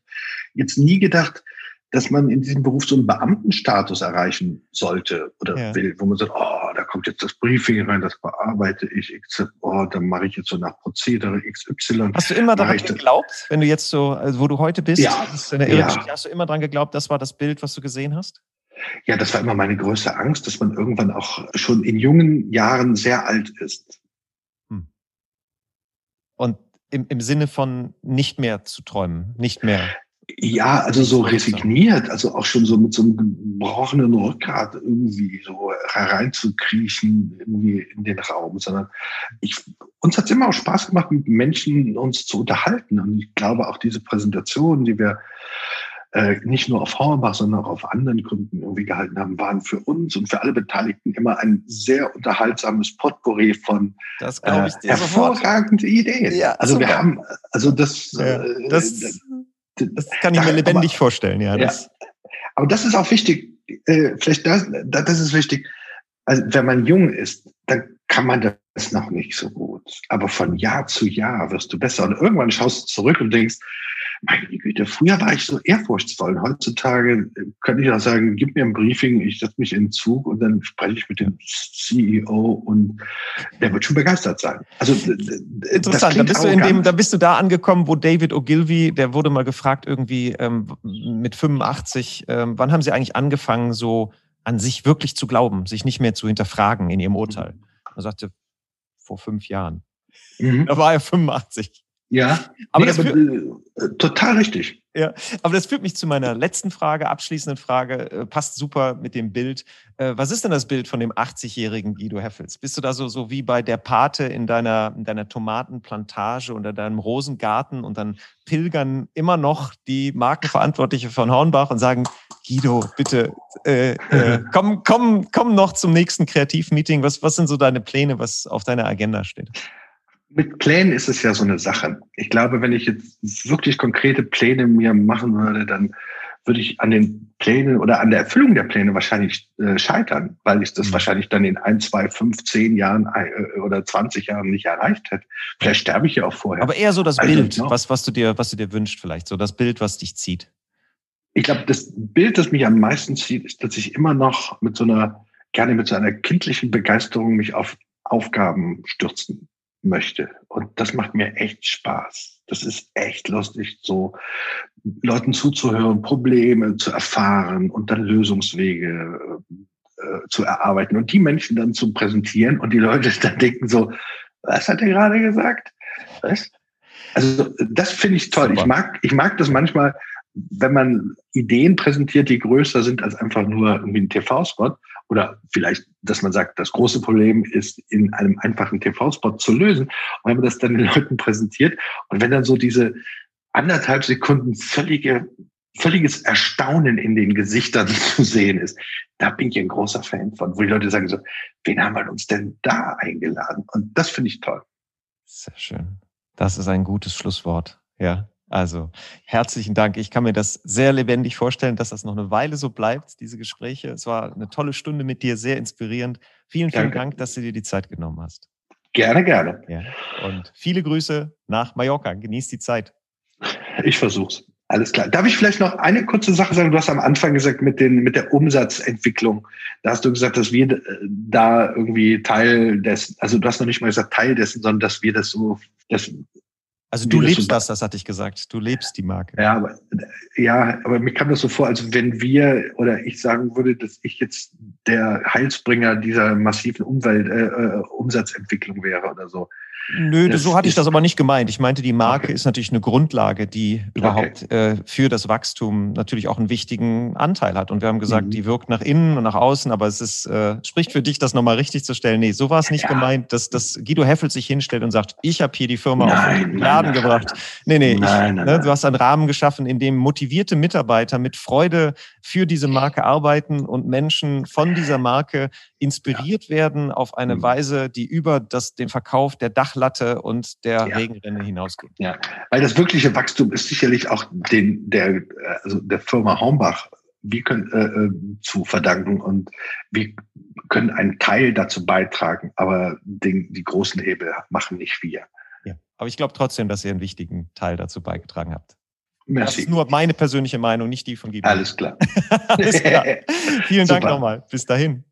jetzt nie gedacht, dass man in diesem Beruf so einen Beamtenstatus erreichen sollte oder will, wo man sagt, oh, da kommt jetzt das Briefing rein, das bearbeite ich, oh, dann mache ich jetzt so nach Prozedere XY. Hast du immer daran geglaubt, wenn du jetzt so, also wo du heute bist, ja. ja. hast du immer daran geglaubt, das war das Bild, was du gesehen hast? Ja, das war immer meine größte Angst, dass man irgendwann auch schon in jungen Jahren sehr alt ist. Hm. Und im, im Sinne von nicht mehr zu träumen, nicht mehr. Ja, also so resigniert, also auch schon so mit so einem gebrochenen Rückgrat irgendwie so hereinzukriechen irgendwie in den Raum, sondern ich, uns hat es immer auch Spaß gemacht, mit Menschen uns zu unterhalten. Und ich glaube auch diese Präsentation, die wir äh, nicht nur auf Hornbach, sondern auch auf anderen Gründen irgendwie gehalten haben, waren für uns und für alle Beteiligten immer ein sehr unterhaltsames Potpourri von das äh, ich hervorragenden Ideen. Ja, also super. wir haben, also das, ja, äh, das, das, das, kann ich mir lebendig aber, vorstellen, ja, ja. Aber das ist auch wichtig, äh, vielleicht das, das ist wichtig. Also wenn man jung ist, dann kann man das noch nicht so gut. Aber von Jahr zu Jahr wirst du besser. Und irgendwann schaust du zurück und denkst, meine Güte, früher war ich so ehrfurchtsvoll. Heutzutage könnte ich auch sagen, gib mir ein Briefing, ich setze mich in den Zug und dann spreche ich mit dem CEO und der wird schon begeistert sein. Also interessant, da bist du in dem, da bist du da angekommen, wo David Ogilvy, der wurde mal gefragt irgendwie ähm, mit 85, ähm, wann haben Sie eigentlich angefangen, so an sich wirklich zu glauben, sich nicht mehr zu hinterfragen in Ihrem Urteil? Er sagte vor fünf Jahren. Mhm. Da war er 85. Ja, aber, nee, das äh, total richtig. Ja, aber das führt mich zu meiner letzten Frage, abschließenden Frage. Äh, passt super mit dem Bild. Äh, was ist denn das Bild von dem 80-jährigen Guido Heffels? Bist du da so, so wie bei der Pate in deiner, in deiner Tomatenplantage oder deinem Rosengarten und dann pilgern immer noch die Markenverantwortliche von Hornbach und sagen, Guido, bitte, äh, äh, komm, komm, komm noch zum nächsten Kreativmeeting. Was, was sind so deine Pläne, was auf deiner Agenda steht? Mit Plänen ist es ja so eine Sache. Ich glaube, wenn ich jetzt wirklich konkrete Pläne mir machen würde, dann würde ich an den Plänen oder an der Erfüllung der Pläne wahrscheinlich äh, scheitern, weil ich das mhm. wahrscheinlich dann in ein, zwei, fünf, zehn Jahren äh, oder 20 Jahren nicht erreicht hätte. Vielleicht sterbe ich ja auch vorher. Aber eher so das also, Bild, was, was, du dir, was du dir wünschst vielleicht, so das Bild, was dich zieht. Ich glaube, das Bild, das mich am meisten zieht, ist, dass ich immer noch mit so einer, gerne mit so einer kindlichen Begeisterung mich auf Aufgaben stürzen möchte. Und das macht mir echt Spaß. Das ist echt lustig, so Leuten zuzuhören, Probleme zu erfahren und dann Lösungswege äh, zu erarbeiten und die Menschen dann zu präsentieren und die Leute dann denken so, was hat er gerade gesagt? Was? Also das finde ich toll. Ich mag, ich mag das manchmal, wenn man Ideen präsentiert, die größer sind als einfach nur irgendwie ein TV-Spot oder vielleicht, dass man sagt, das große Problem ist in einem einfachen TV-Spot zu lösen. Und wenn man das dann den Leuten präsentiert und wenn dann so diese anderthalb Sekunden völlige, völliges Erstaunen in den Gesichtern zu sehen ist, da bin ich ein großer Fan von, wo die Leute sagen so, wen haben wir uns denn da eingeladen? Und das finde ich toll. Sehr schön. Das ist ein gutes Schlusswort. Ja. Also herzlichen Dank. Ich kann mir das sehr lebendig vorstellen, dass das noch eine Weile so bleibt, diese Gespräche. Es war eine tolle Stunde mit dir, sehr inspirierend. Vielen, vielen Danke. Dank, dass du dir die Zeit genommen hast. Gerne, gerne. Ja. Und viele Grüße nach Mallorca. Genieß die Zeit. Ich versuch's. Alles klar. Darf ich vielleicht noch eine kurze Sache sagen? Du hast am Anfang gesagt mit, den, mit der Umsatzentwicklung. Da hast du gesagt, dass wir äh, da irgendwie Teil dessen, also du hast noch nicht mal gesagt Teil dessen, sondern dass wir das so, das also du lebst das, das hatte ich gesagt. Du lebst die Marke. Ja, aber, ja, aber mir kam das so vor, als wenn wir oder ich sagen würde, dass ich jetzt der Heilsbringer dieser massiven Umwelt, äh, äh Umsatzentwicklung wäre oder so. Nö, das so hatte ich das aber nicht gemeint. Ich meinte, die Marke okay. ist natürlich eine Grundlage, die überhaupt okay. äh, für das Wachstum natürlich auch einen wichtigen Anteil hat. Und wir haben gesagt, mhm. die wirkt nach innen und nach außen, aber es ist, äh, spricht für dich, das nochmal richtig zu stellen. Nee, so war es nicht ja. gemeint, dass, dass Guido Heffel sich hinstellt und sagt, ich habe hier die Firma nein, auf den Laden nein, gebracht. Nee, nee, nein, ich, ne, du hast einen Rahmen geschaffen, in dem motivierte Mitarbeiter mit Freude für diese Marke arbeiten und Menschen von dieser Marke inspiriert ja. werden auf eine mhm. Weise, die über das, den Verkauf der Dachlatte und der ja. Regenrinne hinausgeht. Ja, weil das wirkliche Wachstum ist sicherlich auch den, der, also der Firma Hornbach wir können, äh, äh, zu verdanken und wir können einen Teil dazu beitragen, aber den, die großen Hebel machen nicht wir. Ja, aber ich glaube trotzdem, dass ihr einen wichtigen Teil dazu beigetragen habt. Merci. Das ist nur meine persönliche Meinung, nicht die von Gideon. Alles klar. Alles klar. Vielen Dank nochmal. Bis dahin.